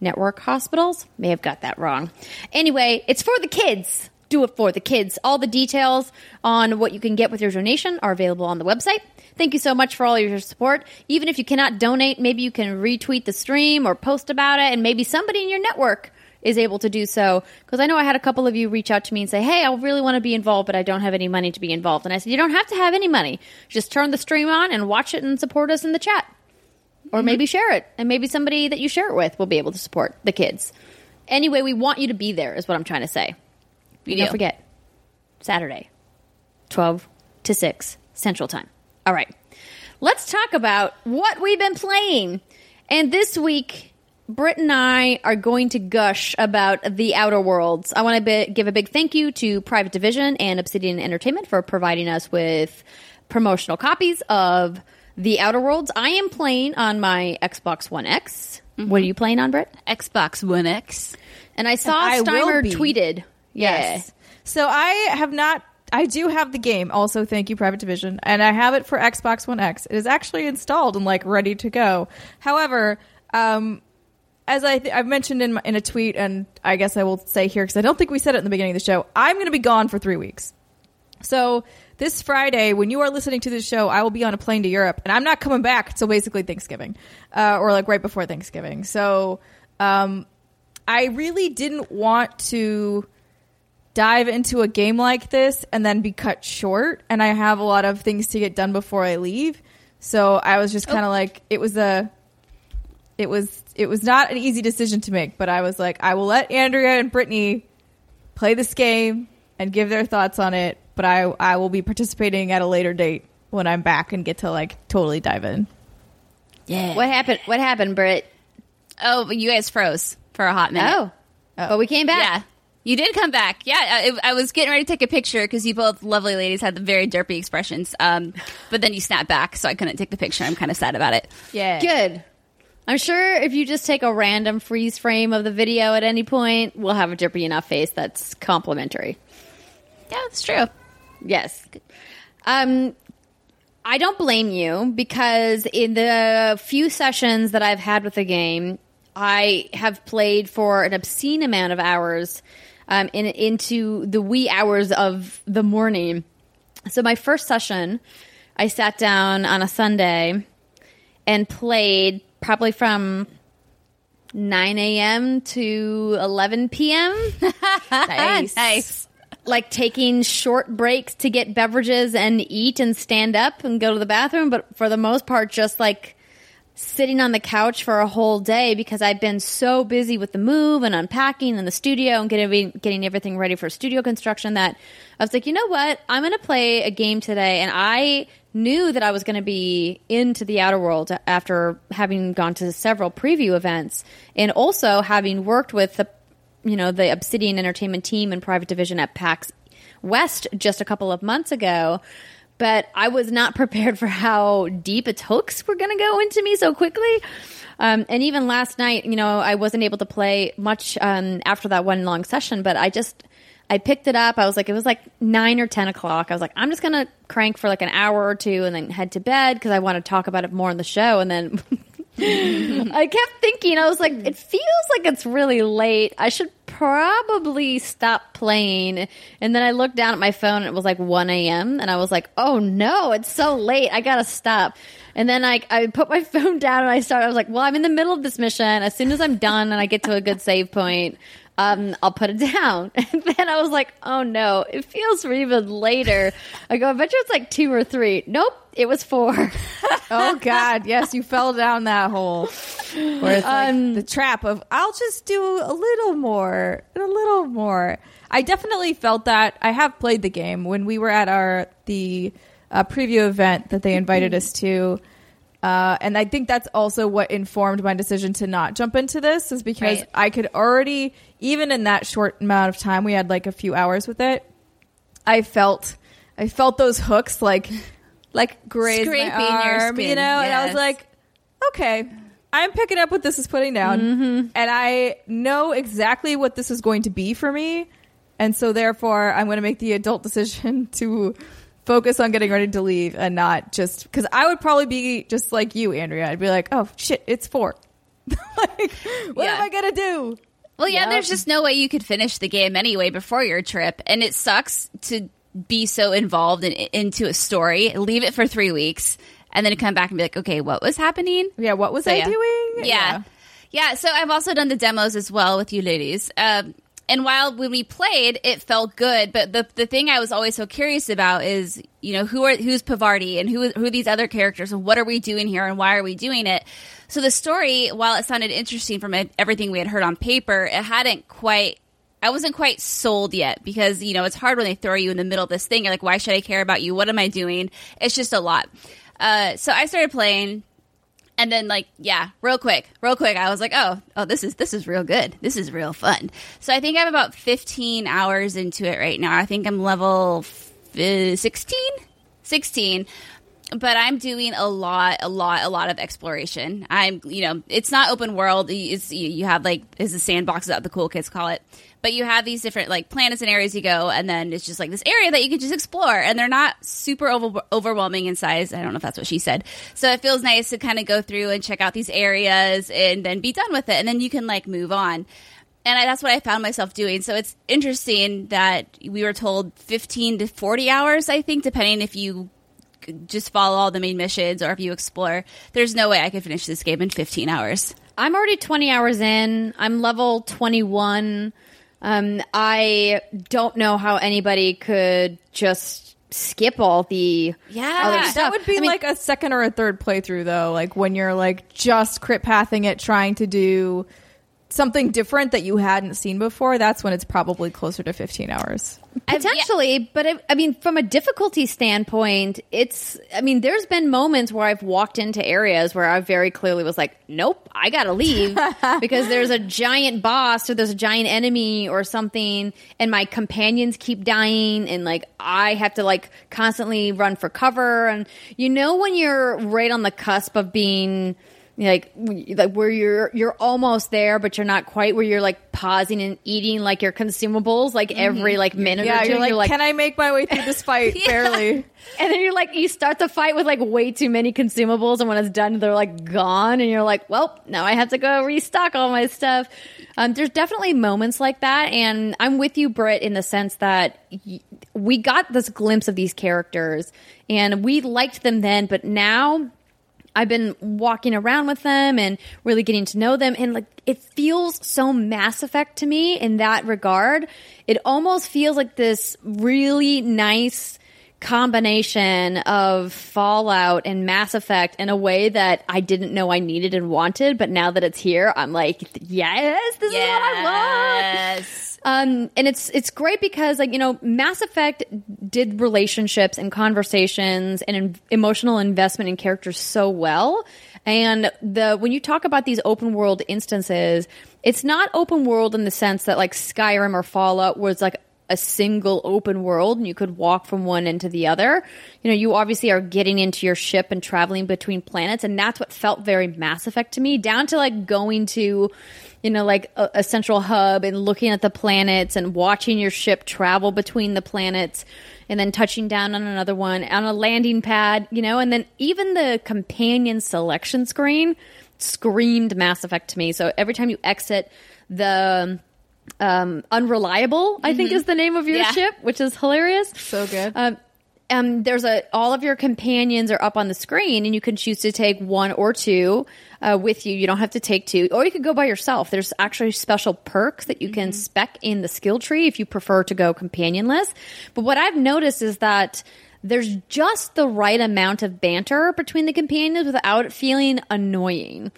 Network hospitals? May have got that wrong. Anyway, it's for the kids. Do it for the kids. All the details on what you can get with your donation are available on the website. Thank you so much for all your support. Even if you cannot donate, maybe you can retweet the stream or post about it, and maybe somebody in your network is able to do so. Because I know I had a couple of you reach out to me and say, Hey, I really want to be involved, but I don't have any money to be involved. And I said, You don't have to have any money. Just turn the stream on and watch it and support us in the chat or mm-hmm. maybe share it and maybe somebody that you share it with will be able to support the kids anyway we want you to be there is what i'm trying to say We don't do. forget saturday 12 to 6 central time all right let's talk about what we've been playing and this week Britt and I are going to gush about the Outer Worlds. I want to be- give a big thank you to Private Division and Obsidian Entertainment for providing us with promotional copies of the Outer Worlds. I am playing on my Xbox One X. What are mm-hmm. you playing on, Britt? Xbox One X. And I saw I Steimer tweeted. Yeah. Yes. So I have not. I do have the game. Also, thank you, Private Division, and I have it for Xbox One X. It is actually installed and like ready to go. However, um, as I th- I've mentioned in my, in a tweet, and I guess I will say here because I don't think we said it in the beginning of the show. I'm going to be gone for three weeks. So this Friday, when you are listening to this show, I will be on a plane to Europe, and I'm not coming back until basically Thanksgiving, uh, or like right before Thanksgiving. So, um, I really didn't want to dive into a game like this and then be cut short, and I have a lot of things to get done before I leave. So I was just oh. kind of like, it was a, it was, it was not an easy decision to make, but I was like, I will let Andrea and Brittany play this game and give their thoughts on it, but I I will be participating at a later date when I'm back and get to like totally dive in. Yeah. What happened? What happened, Britt? Oh, you guys froze for a hot minute. Oh, oh. but we came back. Yeah. You did come back. Yeah, I, I was getting ready to take a picture because you both lovely ladies had the very derpy expressions. Um, but then you snapped back, so I couldn't take the picture. I'm kind of sad about it. Yeah. Good. I'm sure if you just take a random freeze frame of the video at any point, we'll have a derpy enough face that's complimentary. Yeah, that's true. Yes. Um, I don't blame you because in the few sessions that I've had with the game, I have played for an obscene amount of hours um, in, into the wee hours of the morning. So my first session, I sat down on a Sunday and played probably from 9 a.m. to 11 p.m. Nice. nice. like taking short breaks to get beverages and eat and stand up and go to the bathroom, but for the most part, just like sitting on the couch for a whole day because I've been so busy with the move and unpacking and the studio and getting getting everything ready for studio construction that I was like, you know what? I'm going to play a game today, and I knew that I was going to be into the outer world after having gone to several preview events and also having worked with the you know the Obsidian Entertainment team and private division at PAX West just a couple of months ago. But I was not prepared for how deep its hooks were going to go into me so quickly. Um, and even last night, you know, I wasn't able to play much um, after that one long session, but I just I picked it up. I was like, it was like nine or ten o'clock. I was like, I'm just gonna crank for like an hour or two and then head to bed because I want to talk about it more in the show. And then I kept thinking, I was like, it feels like it's really late. I should probably stop playing. And then I looked down at my phone and it was like 1 a.m. And I was like, oh no, it's so late. I gotta stop. And then I, I put my phone down and I started, I was like, well, I'm in the middle of this mission. As soon as I'm done and I get to a good save point, um, I'll put it down. And then I was like, oh no, it feels for even later. I go, I bet you it's like two or three. Nope, it was four. Oh God, yes, you fell down that hole. Where it's like Um, the trap of I'll just do a little more and a little more. I definitely felt that. I have played the game when we were at our the uh, preview event that they invited us to. Uh, and I think that's also what informed my decision to not jump into this is because Right. I could already, even in that short amount of time, we had like a few hours with it. I felt, I felt those hooks like, like graze Scraping my your arm, you skin, know. And I was like, okay, I'm picking up what this is putting down, Mm-hmm. and I know exactly what this is going to be for me, and so therefore I'm going to make the adult decision to focus on getting ready to leave and not just because I would probably be just like you, Andrea. I'd be like, oh shit, it's four. like, what Yeah. am I gonna do? Well, yeah, Yep. there's just no way you could finish the game anyway before your trip, and it sucks to be so involved in, into a story, leave it for three weeks, and then come back and be like, okay, what was happening? Yeah, what was So, I yeah. doing? Yeah. yeah. So I've also done the demos as well with you ladies. Um, and while when we played, it felt good. But the the thing I was always so curious about is, you know, who are who's Parvati and who who are these other characters and what are we doing here and why are we doing it? So the story, while it sounded interesting from everything we had heard on paper, it hadn't quite. I wasn't quite sold yet because you know it's hard when they throw you in the middle of this thing. You're like, why should I care about you? What am I doing? It's just a lot. Uh, so I started playing and then like yeah real quick real quick i was like oh oh this is this is real good. This is real fun. So i think i'm about 15 hours into it right now. I think i'm level uh, 16 16 but i'm doing a lot a lot a lot of exploration. I'm you know it's not open world. It's you, have like is the sandboxes that the cool kids call it but you have these different like planets and areas you go and then it's just like this area that you can just explore and they're not super over- overwhelming in size i don't know if that's what she said so it feels nice to kind of go through and check out these areas and then be done with it and then you can like move on and I, that's what I found myself doing. So it's interesting that we were told 15 to 40 hours, I think, depending if you just follow all the main missions or if you explore. There's no way I could finish this game in 15 hours. I'm already 20 hours in. I'm level 21. Um, I don't know how anybody could just skip all the Yeah. other That stuff. That would be I mean, like a second or a third playthrough, though. Like when you're like just crit pathing it, trying to do something different that you hadn't seen before. That's when it's probably closer to 15 hours. Potentially, but I, I mean, from a difficulty standpoint, it's. I mean, there's been moments where I've walked into areas where I very clearly was like, "Nope, I gotta leave," because there's a giant boss or there's a giant enemy or something, and my companions keep dying, and like I have to like constantly run for cover, and you know when you're right on the cusp of being like like where you're you're almost there but you're not quite where you're like pausing and eating like your consumables like every like minute Yeah, or 2 you're like, can I make my way through this fight? Barely. and then you're like you start the fight with like way too many consumables and when it's done they're like gone and you're like well now i have to go restock all my stuff um, there's definitely moments like that and i'm with you britt in the sense that y- we got this glimpse of these characters and we liked them then but now I've been walking around with them and really getting to know them and like it feels so Mass Effect to me in that regard. It almost feels like this really nice combination of Fallout and Mass Effect in a way that I didn't know I needed and wanted, but now that it's here, I'm like, yes, this is what I want. Yes. Um, and it's it's great because like you know, Mass Effect did relationships and conversations and in, emotional investment in characters so well. And the when you talk about these open world instances, it's not open world in the sense that like Skyrim or Fallout was like a single open world and you could walk from one end to the other. You know, you obviously are getting into your ship and traveling between planets, and that's what felt very Mass Effect to me, down to like going to, you know, like a, a central hub and looking at the planets and watching your ship travel between the planets and then touching down on another one on a landing pad, you know, and then even the companion selection screen screamed Mass Effect to me. So every time you exit the um, unreliable, I think is the name of your Yeah. ship, which is hilarious. So good. Um, um, there's a all of your companions are up on the screen, and you can choose to take one or two uh, with you. You don't have to take two, or you could go by yourself. There's actually special perks that you can spec in the skill tree if you prefer to go companionless. But what I've noticed is that there's just the right amount of banter between the companions without it feeling annoying.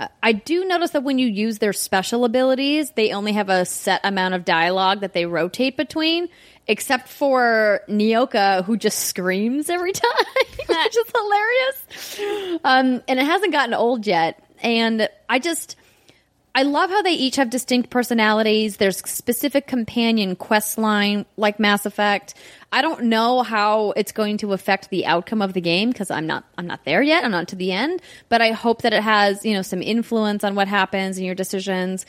Uh, I do notice that when you use their special abilities, they only have a set amount of dialogue that they rotate between, except for Nyoka, who just screams every time, which is hilarious. Um, and it hasn't gotten old yet. And I just. I love how they each have distinct personalities. There's specific companion quest line like Mass Effect. I don't know how it's going to affect the outcome of the game because I'm not I'm not there yet. I'm not to the end, but I hope that it has, you know, some influence on what happens and your decisions.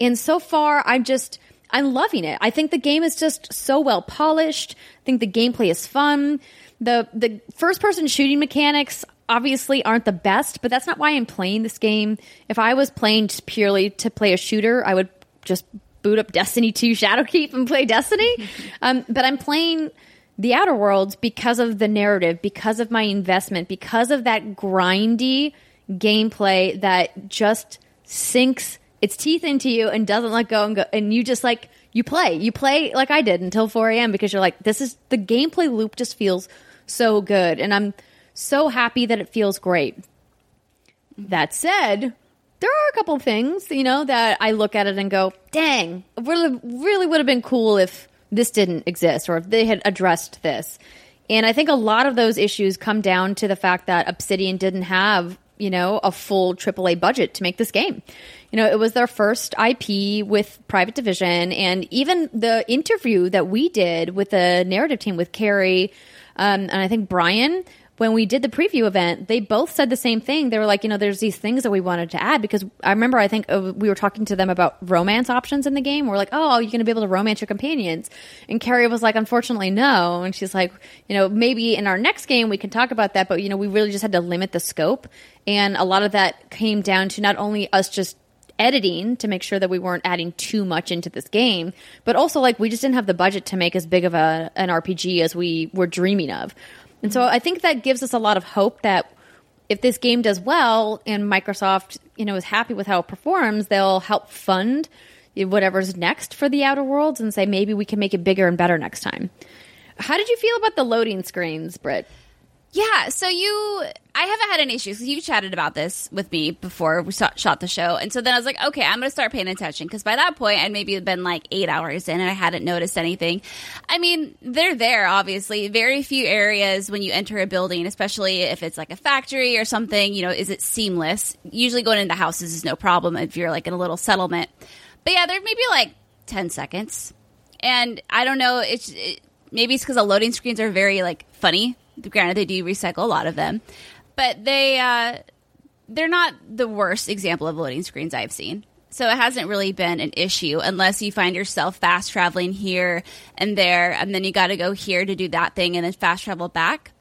And so far, I'm just I'm loving it. I think the game is just so well polished. I think the gameplay is fun. The the first person shooting mechanics obviously aren't the best, but that's not why I'm playing this game. If I was playing just purely to play a shooter, I would just boot up Destiny 2 Shadowkeep and play Destiny. um, but I'm playing the Outer Worlds because of the narrative, because of my investment, because of that grindy gameplay that just sinks its teeth into you and doesn't let go and go and you just like you play you play like i did until 4 a.m because you're like this is the gameplay loop just feels so good and i'm so happy that it feels great. That said there are a couple things you know that i look at it and go dang really, really would have been cool if this didn't exist or if they had addressed this. And i think a lot of those issues come down to the fact that obsidian didn't have you know a full aaa budget to make this game. You know it was their first ip with private division and even the interview that we did with the narrative team with carrie um, and i think brian when we did the preview event, they both said the same thing. They were like, you know, there's these things that we wanted to add because I remember I think uh, we were talking to them about romance options in the game. We're like, oh, you're going to be able to romance your companions. And Carrie was like, unfortunately, no. And she's like, you know, maybe in our next game we can talk about that, but, you know, we really just had to limit the scope. And a lot of that came down to not only us just editing to make sure that we weren't adding too much into this game, but also like we just didn't have the budget to make as big of a an RPG as we were dreaming of. And so I think that gives us a lot of hope that if this game does well and Microsoft, you know, is happy with how it performs, they'll help fund whatever's next for the Outer Worlds and say maybe we can make it bigger and better next time. How did you feel about the loading screens, Britt? Yeah, so you, I haven't had any issues. you chatted about this with me before we shot, the show, and so then I was like, okay, I'm going to start paying attention because by that point I'd maybe been like eight hours in and I hadn't noticed anything. I mean, they're there obviously. Very few areas when you enter a building, especially if it's like a factory or something, you know, is it seamless? Usually going into houses is no problem if you're like in a little settlement. But yeah, there may be like ten seconds, and I don't know. It's it, maybe it's because the loading screens are very like funny Granted, they do recycle a lot of them, but they uh, they're not the worst example of loading screens I've seen. So it hasn't really been an issue unless you find yourself fast traveling here and there, and then you got to go here to do that thing and then fast travel back.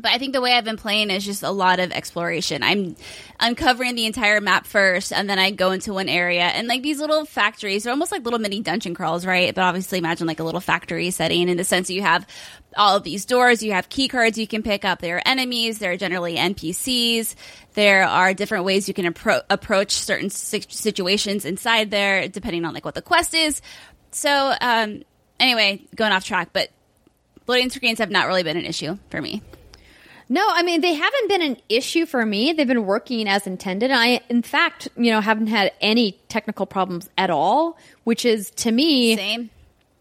But I think the way I've been playing is just a lot of exploration. I'm uncovering the entire map first, and then I go into one area. And like these little factories are almost like little mini dungeon crawls, right? But obviously, imagine like a little factory setting in the sense you have all of these doors, you have key cards you can pick up. There are enemies, there are generally NPCs, there are different ways you can appro- approach certain situations inside there, depending on like what the quest is. So, um, anyway, going off track, but loading screens have not really been an issue for me. No, I mean they haven't been an issue for me. They've been working as intended. I, in fact, you know, haven't had any technical problems at all, which is to me same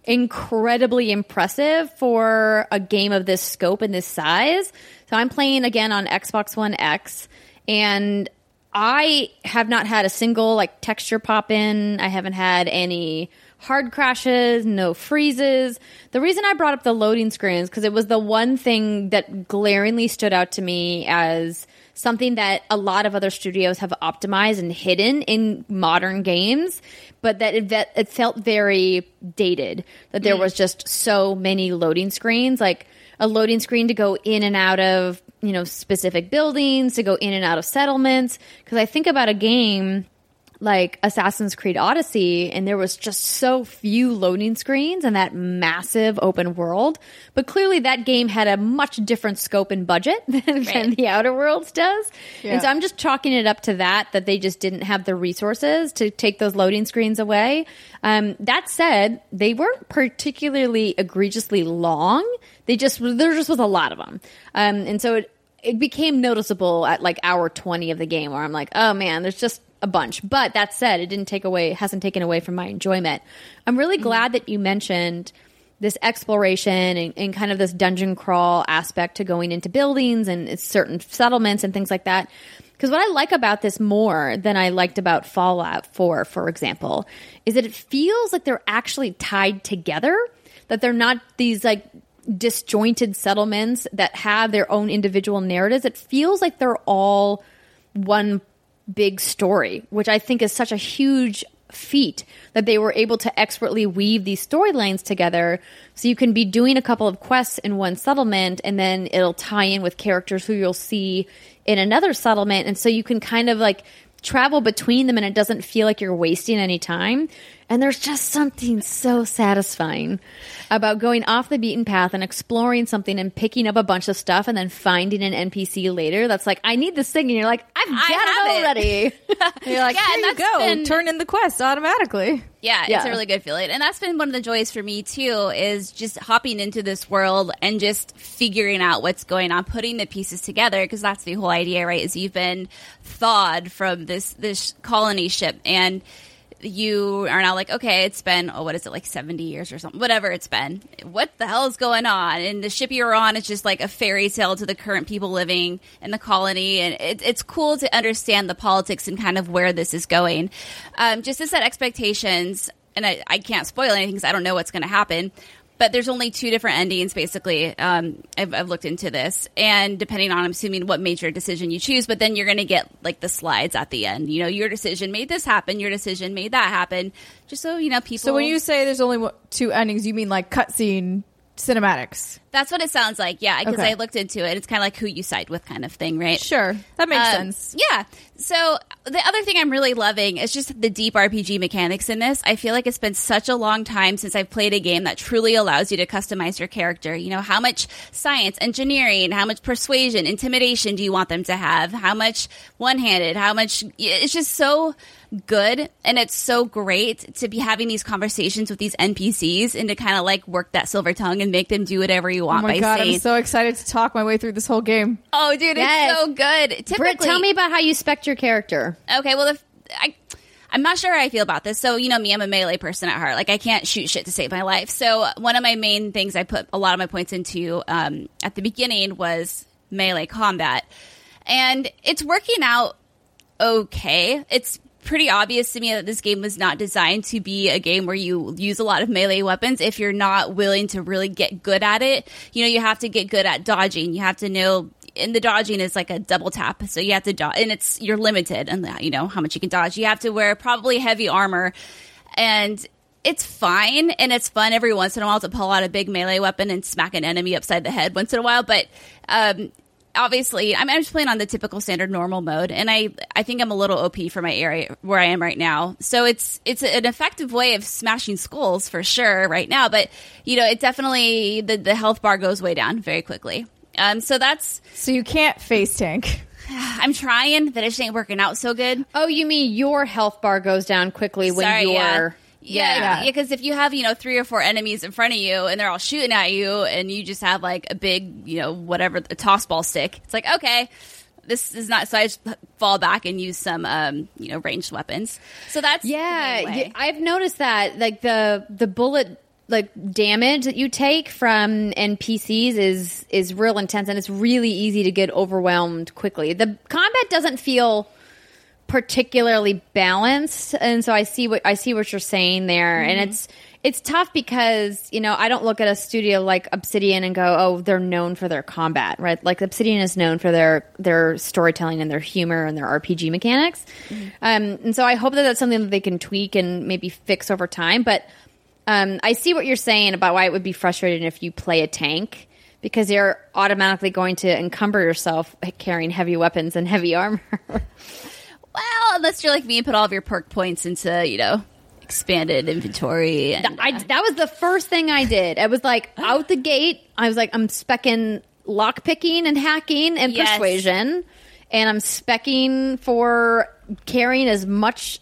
incredibly impressive for a game of this scope and this size. So I'm playing again on Xbox One X, and I have not had a single like texture pop in. I haven't had any hard crashes, no freezes. The reason I brought up the loading screens because it was the one thing that glaringly stood out to me as something that a lot of other studios have optimized and hidden in modern games, but that it, that it felt very dated. That there mm. was just so many loading screens, like a loading screen to go in and out of you know specific buildings, to go in and out of settlements. Because I think about a game like Assassin's Creed Odyssey, and there was just so few loading screens and that massive open world. But clearly, that game had a much different scope and budget than, right. than the Outer Worlds does. Yeah. And so I'm just chalking it up to that, that they just didn't have the resources to take those loading screens away. Um, that said, they weren't particularly egregiously long. They just, there just was a lot of them. Um, and so it, it became noticeable at like hour 20 of the game where I'm like, oh man, there's just a bunch. But that said, it didn't take away, hasn't taken away from my enjoyment. I'm really mm-hmm. glad that you mentioned this exploration and, and, kind of this dungeon crawl aspect to going into buildings and certain settlements and things like that. Because what I like about this more than I liked about Fallout 4, for example, is that it feels like they're actually tied together, that they're not these like disjointed settlements that have their own individual narratives. It feels like they're all one big story, which I think is such a huge feat that they were able to expertly weave these storylines together. So you can be doing a couple of quests in one settlement and then it'll tie in with characters who you'll see in another settlement. And so you can kind of like travel between them and it doesn't feel like you're wasting any time and there's just something so satisfying about going off the beaten path and exploring something and picking up a bunch of stuff and then finding an NPC later that's like, I need this thing. And you're like, I've got it already. you're like, yeah, here you go. Been, Turn in the quest automatically. Yeah, yeah, it's a really good feeling. And that's been one of the joys for me too, is just hopping into this world and just figuring out what's going on, putting the pieces together. Cause that's the whole idea, right? Is you've been thawed from this, this colony ship and, you are now like, okay, it's been, oh, what is it, like 70 years or something, whatever it's been. What the hell is going on? And the ship you're on is just like a fairy tale to the current people living in the colony. And it, it's cool to understand the politics and kind of where this is going. Um, just to set expectations, and I, I can't spoil anything because I don't know what's going to happen but there's only two different endings basically um, I've, I've, looked into this. And depending on i'm assuming what major decision you choose but then you're going to get like the slides at the end. You know your decision made this happen your decision made that happen. Just so you know people so when you say there's only two endings you mean like cutscene cinematics. That's what it sounds like. Yeah, because Okay. I looked into it. It's kind of like who you side with kind of thing, right? Sure, that makes Um, sense. Yeah. So the other thing I'm really loving is just the deep RPG mechanics in this. I feel like it's been such a long time since I've played a game that truly allows you to customize your character. You know, how much science, engineering, how much persuasion, intimidation do you want them to have? How much one handed? How much? It's just so good and it's so great to be having these conversations with these NPCs and to kind of like work that silver tongue and make them do whatever you Oh want my by god, saying, I'm so excited to talk my way through this whole game. "Oh, dude, Yes. it's so good." Typically, Britt, tell me about how you spec your character. Okay, well, if I, I'm not sure how I feel about this. So, you know me, I'm a melee person at heart. Like, I can't shoot shit to save my life. So, one of my main things I put a lot of my points into um, at the beginning was melee combat, and it's working out okay. It's pretty obvious to me that this game was not designed to be a game where you use a lot of melee weapons if you're not willing to really get good at it. You know, you have to get good at dodging. You have to know and the dodging is like a double tap. So you have to dodge and it's you're limited and you know how much you can dodge. You have to wear probably heavy armor and it's fine and it's fun every once in a while to pull out a big melee weapon and smack an enemy upside the head once in a while, but um obviously I'm, I'm just playing on the typical standard normal mode and I I think I'm a little OP for my area where I am right now. So it's it's an effective way of smashing skulls for sure right now, but you know, it definitely the the health bar goes way down very quickly. Um so that's So you can't face tank. I'm trying, but it just ain't working out so good. Oh, you mean your health bar goes down quickly when Sorry, you're. yeah. Yeah, Yeah. yeah, because if you have you know three or four enemies in front of you and they're all shooting at you, and you just have like a big you know whatever a toss ball stick, it's like okay, this is not. So I just fall back and use some um you know ranged weapons. So that's the Yeah, main way. y- I've noticed that like the the bullet like damage that you take from NPCs is is real intense and it's really easy to get overwhelmed quickly. The combat doesn't feel particularly balanced. And so I see what I see what you're saying there. And it's it's tough because you know I don't look at a studio like Obsidian and go oh they're known for their combat right? Like Obsidian is known for their their storytelling and their humor and their RPG mechanics. Um, and so I hope that that's something that they can tweak and maybe fix over time. But um, I see what you're saying about why it would be frustrating if you play a tank because you're automatically going to encumber yourself carrying heavy weapons and heavy armor. well, unless you're like me and put all of your perk points into you know expanded inventory. And, I, that was the first thing I did. I was like out the gate. I was like, I'm specking lock picking and hacking and Yes. persuasion, and I'm specking for carrying as much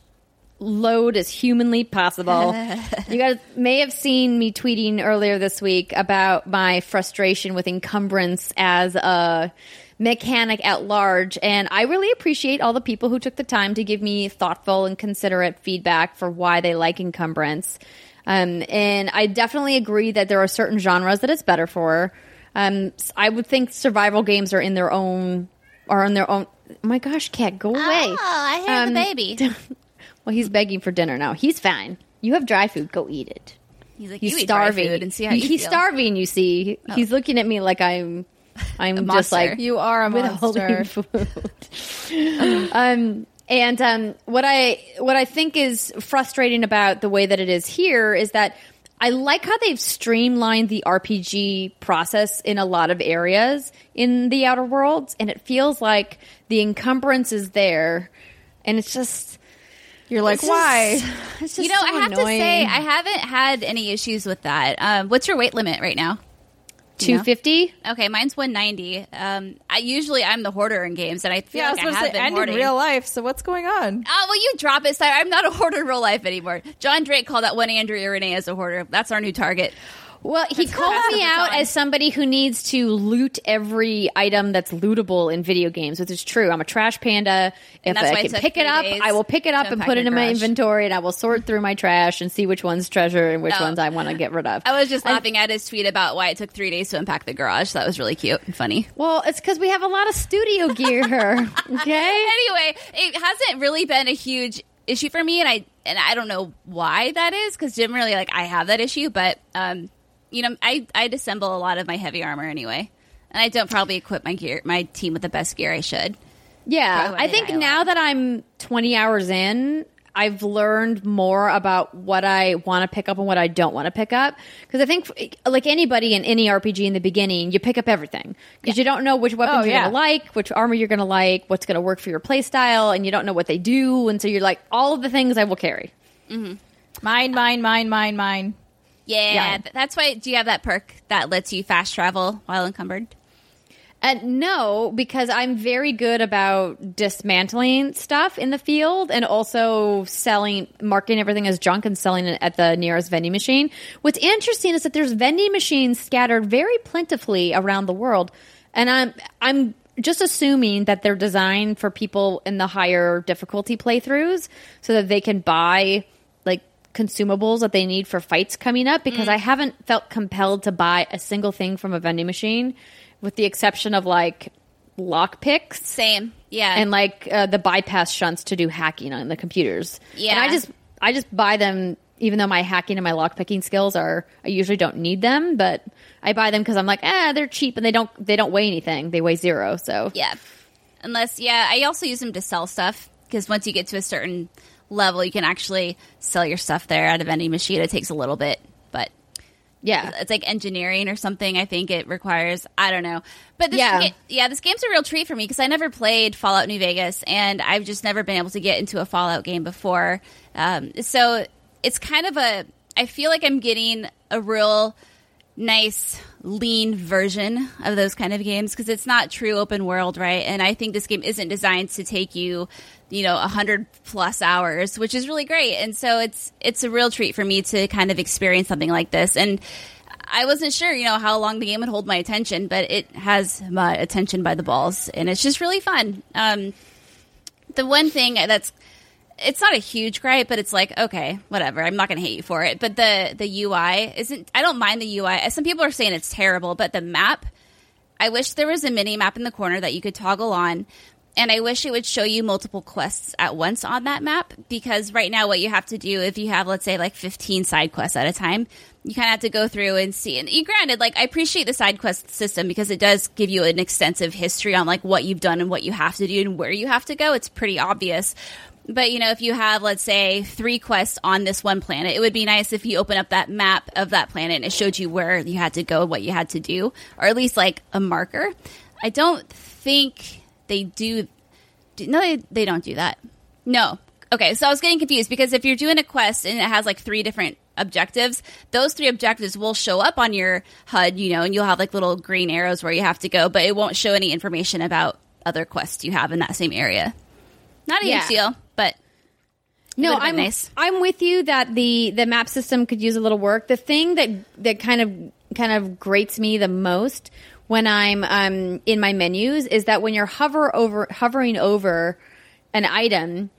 load as humanly possible. you guys may have seen me tweeting earlier this week about my frustration with encumbrance as a mechanic at large and I really appreciate all the people who took the time to give me thoughtful and considerate feedback for why they like encumbrance. Um, and I definitely agree that there are certain genres that it's better for. Um, I would think survival games are in their own are in their own. Oh my gosh, cat, go away! Oh, I hear Um, the baby. Well, he's begging for dinner now. He's fine. You have dry food. Go eat it. He's like, He's you eat dry starving. food and see how you he's feel. starving. You see, he's looking at me like I'm. I'm just monster. like You are a withholding monster. food. um, and um, what I what I think is frustrating about the way that it is here is that I like how they've streamlined the RPG process in a lot of areas in the Outer Worlds, and it feels like the encumbrance is there, and it's just You're like, it's why? just- it's just You know, so I have annoying. to say, I haven't had any issues with that. Um, what's your weight limit right now? Do you know? two fifty. Okay, mine's 190. Um, I usually I'm the hoarder in games, and I feel yeah, I was I, supposed have to been end in real life. So what's going on? Oh well, you drop it. Si. I'm not a hoarder in real life anymore. John Drake called that one Andrea Rene as a hoarder. That's our new target. Well, he called me out time. as somebody who needs to loot every item that's lootable in video games, which is true. I'm a trash panda. If I can pick it up, I will pick it up and put it in my inventory, and I will sort through my trash and see which one's treasure and which Oh. ones I want to get rid of. I was just laughing at his tweet about why it took three days to unpack the garage. That was really cute and funny. well, it's because we have a lot of studio gear here. Okay. Anyway, it hasn't really been a huge issue for me, and I and I don't know why that is because generally, like I have that issue, but um, you know, I I disassemble a lot of my heavy armor anyway, and I don't probably equip my gear, my team with the best gear I should. Yeah, I think now that I'm 20 hours in, I've learned more about what I want to pick up and what I don't want to pick up because I think like anybody in any RPG in the beginning, you pick up everything because you don't know which weapons Oh, you're yeah. gonna like, which armor you're gonna like, what's gonna work for your play style, and you don't know what they do, and so you're like all of the things I will carry. Mm-hmm. Mine, mine, mine, mine, mine. Yeah, Yeah. that's why. Do you have that perk that lets you fast travel while encumbered? And no, because I'm very good about dismantling stuff in the field and also selling, marking everything as junk and selling it at the nearest vending machine. What's interesting is that there's vending machines scattered very plentifully around the world, and I'm I'm just assuming that they're designed for people in the higher difficulty playthroughs so that they can buy consumables that they need for fights coming up because I haven't felt compelled to buy a single thing from a vending machine with the exception of like lock picks Same. Yeah. and like uh, the bypass shunts to do hacking on the computers. Yeah. And I just I just buy them even though my hacking and my lock picking skills are I usually don't need them, but I buy them cuz I'm like, "Ah, they're cheap and they don't they don't weigh anything. They weigh zero, So Yeah. Unless, yeah, I also use them to sell stuff because once you get to a certain level, you can actually sell your stuff there at a vending machine. It takes a little bit, but yeah. it's like engineering or something. I think it requires. I don't know, but this Yeah. yeah, yeah, this game's a real treat for me because I never played Fallout New Vegas, and I've just never been able to get into a Fallout game before. Um, so it's kind of a. I feel like I'm getting a real nice lean version of those kind of games because it's not true open world right and i think this game isn't designed to take you you know 100 plus hours which is really great and so it's it's a real treat for me to kind of experience something like this and i wasn't sure you know how long the game would hold my attention but it has my attention by the balls and it's just really fun um the one thing that's it's not a huge gripe, but it's like okay, whatever. I'm not going to hate you for it. But the the UI isn't. I don't mind the UI. Some people are saying it's terrible, but the map. I wish there was a mini map in the corner that you could toggle on, and I wish it would show you multiple quests at once on that map. Because right now, what you have to do if you have, let's say, like 15 side quests at a time, you kind of have to go through and see. And granted, like I appreciate the side quest system because it does give you an extensive history on like what you've done and what you have to do and where you have to go. It's pretty obvious. But you know, if you have, let's say, three quests on this one planet, it would be nice if you open up that map of that planet and it showed you where you had to go, what you had to do, or at least like a marker. I don't think they do. do no, they, they don't do that. No. Okay, so I was getting confused because if you're doing a quest and it has like three different objectives, those three objectives will show up on your HUD, you know, and you'll have like little green arrows where you have to go, but it won't show any information about other quests you have in that same area. Not a Yeah. huge deal, but No, I'm nice. I'm with you that the the map system could use a little work. The thing that that kind of kind of grates me the most when I'm um in my menus is that when you're hover over hovering over an item,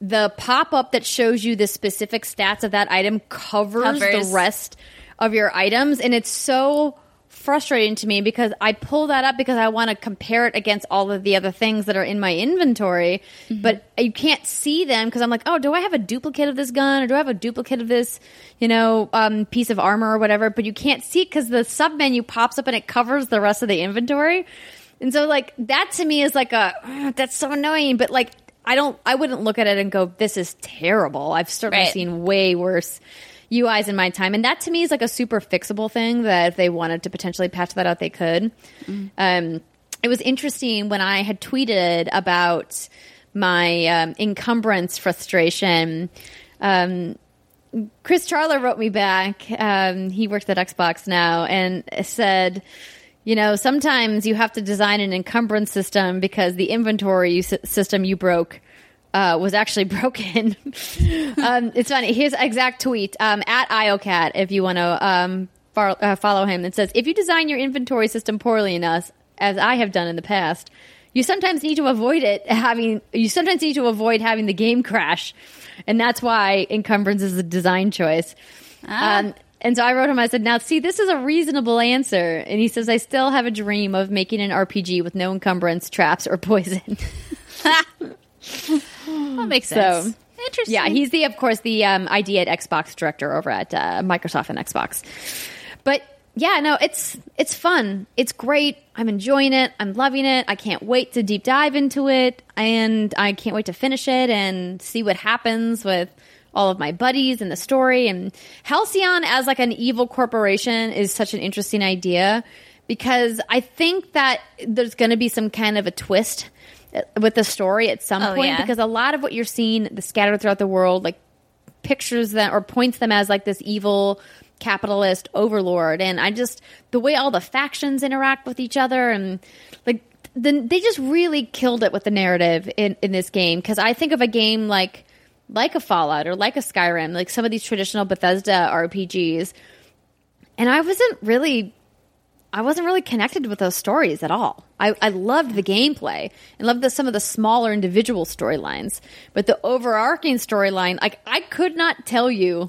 the pop up that shows you the specific stats of that item covers, Covers. the rest of your items, and it's so frustrating to me because I pull that up because I want to compare it against all of the other things that are in my inventory, but you can't see them because I'm like, oh, do I have a duplicate of this gun or do I have a duplicate of this, you know, um, piece of armor or whatever? But you can't see because the sub menu pops up and it covers the rest of the inventory. And so, like, that to me is like a, "Ugh, that's so annoying, but like, I don't, I wouldn't look at it and go, this is terrible. I've certainly Right. seen way worse UIs in my time. And that to me is like a super fixable thing that if they wanted to potentially patch that out, they could. Um, it was interesting when I had tweeted about my um, encumbrance frustration. Um, Chris Charla wrote me back. Um, he works at Xbox now and said, you know, sometimes you have to design an encumbrance system because the inventory system you broke uh, was actually broken. um, it's funny. His exact tweet um, at IOCAT if you want to um, far, uh, follow him. It says, if you design your inventory system poorly enough, as I have done in the past, you sometimes need to avoid it having, you sometimes need to avoid having the game crash. And that's why encumbrance is a design choice. Um, and so I wrote him, I said, now see, this is a reasonable answer. And he says, I still have a dream of making an RPG with no encumbrance, traps, or poison. that makes So, sense. Interesting. Yeah, he's the, of course, the um, ID at Xbox director over at uh, Microsoft and Xbox. But yeah, no, it's it's fun. It's great. I'm enjoying it. I'm loving it. I can't wait to deep dive into it, and I can't wait to finish it and see what happens with all of my buddies and the story. And Halcyon as like an evil corporation is such an interesting idea because I think that there's going to be some kind of a twist with the story at some Oh, point yeah. because a lot of what you're seeing the scattered throughout the world like pictures them or points them as like this evil capitalist overlord. And i just the way all the factions interact with each other and like then they just really killed it with the narrative in, in this game. Because i think of a game like like a fallout or like a skyrim like some of these traditional bethesda rpgs and i wasn't really I wasn't really connected with those stories at all. I, I loved the gameplay and loved the, some of the smaller individual storylines, but the overarching storyline, like I could not tell you,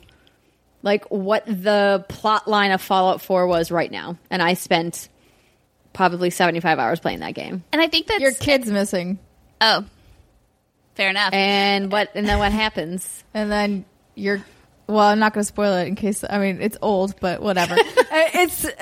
like what the plot line of Fallout Four was right now, and I spent probably seventy five hours playing that game. And I think that Your kid's missing, oh, fair enough. And what? And then what happens? and then you're. Well, I'm not going to spoil it in case. I mean, it's old, but whatever. Uh, it's.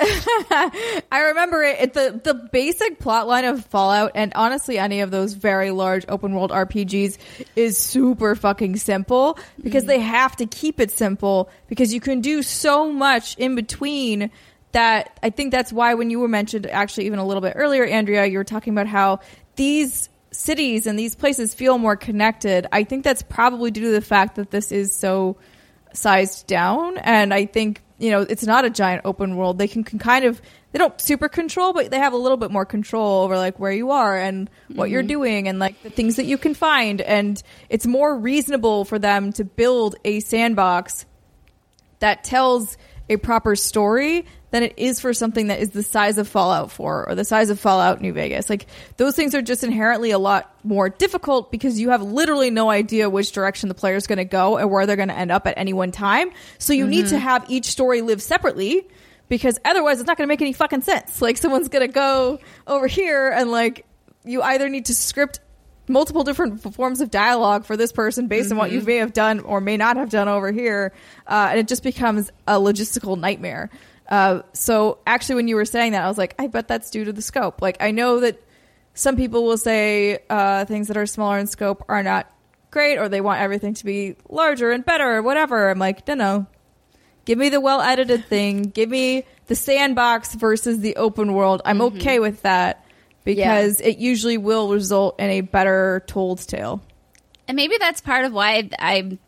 I remember it. it the the basic plot line of Fallout, and honestly, any of those very large open world RPGs is super fucking simple because they have to keep it simple because you can do so much in between that I think that's why when you were mentioned actually even a little bit earlier, Andrea, you were talking about how these cities and these places feel more connected. I think that's probably due to the fact that this is so sized down. And I think, you know, it's not a giant open world. They can, can kind of they don't super control, but they have a little bit more control over like where you are and what you're mm-hmm. doing and like the things that you can find. And it's more reasonable for them to build a sandbox that tells a proper story than it is for something that is the size of Fallout 4 or the size of Fallout New Vegas. Like those things are just inherently a lot more difficult because you have literally no idea which direction the player is going to go and where they're going to end up at any one time. So you need to have each story live separately because otherwise it's not going to make any fucking sense. Like someone's going to go over here and like you either need to script multiple different forms of dialogue for this person based on what you may have done or may not have done over here, uh, and it just becomes a logistical nightmare. Uh, so actually, when you were saying that, I was like, I bet that's due to the scope. Like, I know that some people will say uh, things that are smaller in scope are not great, or they want everything to be larger and better, or whatever. I'm like, no, no. Give me the well edited thing. Give me the sandbox versus the open world. I'm okay with that because it usually will result in a better told tale. And maybe that's part of why I'm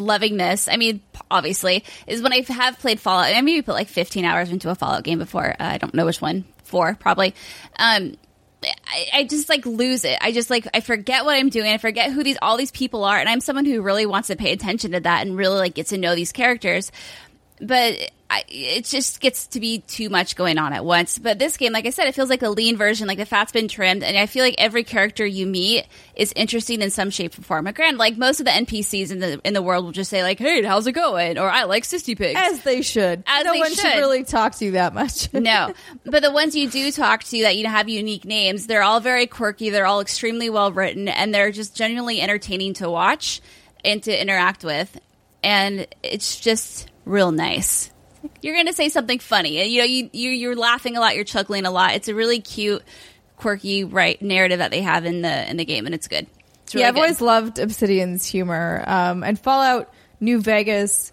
loving this. I mean, obviously, is when I have played Fallout. I maybe put like 15 hours into a Fallout game before. Uh, I don't know which one. Four, probably. Um, I, I just like lose it. I just like I forget what I'm doing. I forget who these all these people are, and I'm someone who really wants to pay attention to that and really like get to know these characters. But I, it just gets to be too much going on at once. But this game, like I said, it feels like a lean version. Like the fat's been trimmed, and I feel like every character you meet is interesting in some shape or form. And granted, like most of the NPCs in the in the world will just say like, "Hey, how's it going?" or "I like sissy pigs." As they should. As no they one should. should. really talk to you that much. no, but the ones you do talk to that you have unique names, they're all very quirky. They're all extremely well written, and they're just genuinely entertaining to watch and to interact with. And it's just real nice. You're going to say something funny, you know you, you you're laughing a lot, you're chuckling a lot. It's a really cute, quirky, right narrative that they have in the in the game, and it's good. It's really yeah, I've good. always loved Obsidian's humor. Um, and Fallout New Vegas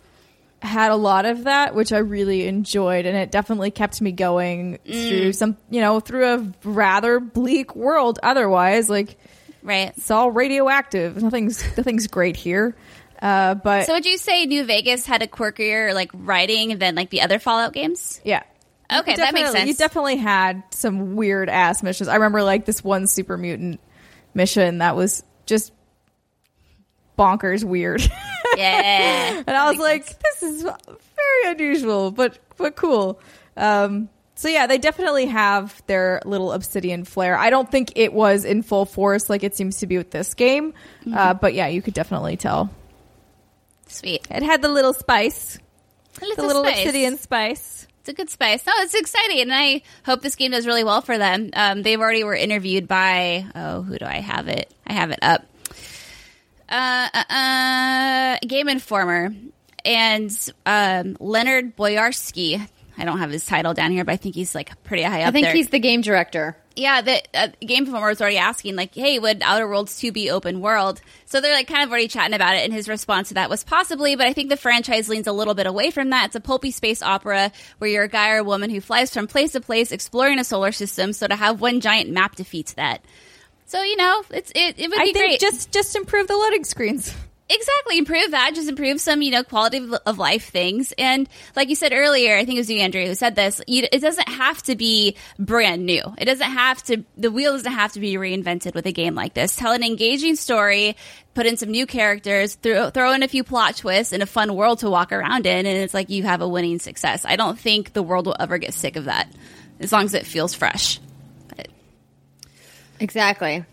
had a lot of that, which I really enjoyed, and it definitely kept me going Mm. through some, you know, through a rather bleak world. Otherwise, like right. it's all radioactive. Nothing's nothing's great here. Uh, but So would you say New Vegas had a quirkier like writing than like the other Fallout games? yeah. Okay, that makes sense. You definitely had some weird ass missions. I remember like this one super mutant mission that was just bonkers weird. Yeah. and I was like, this is very unusual, but but cool. Um, so yeah, they definitely have their little obsidian flair. I don't think it was in full force like it seems to be with this game, uh, but yeah, you could definitely tell Sweet. it had the little spice, A little the little spice. obsidian spice. It's a good spice. No, it's exciting, and I hope this game does really well for them. Um, they've already were interviewed by oh, who do I have it? I have it up. Uh, uh, uh Game Informer and um, Leonard Boyarsky. I don't have his title down here, but I think he's like pretty high up I think there. he's the game director. Yeah, the uh, Game Informer was already asking, like, hey, would Outer Worlds 2 be open world? So they're like kind of already chatting about it, and his response to that was possibly, but I think the franchise leans a little bit away from that. It's a pulpy space opera where you're a guy or a woman who flies from place to place exploring a solar system, so to have one giant map defeats that. So, you know, it's it, it would be I think great. just just improve the loading screens. Exactly, improve that. Just improve some, you know, quality of, life things. And like you said earlier, I think it was you, Andrea, who said this. You, it doesn't have to be brand new. It doesn't have to. The wheel doesn't have to be reinvented with a game like this. Tell an engaging story, put in some new characters, throw throw in a few plot twists, and a fun world to walk around in, and it's like you have a winning success. I don't think the world will ever get sick of that, as long as it feels fresh. But, Exactly.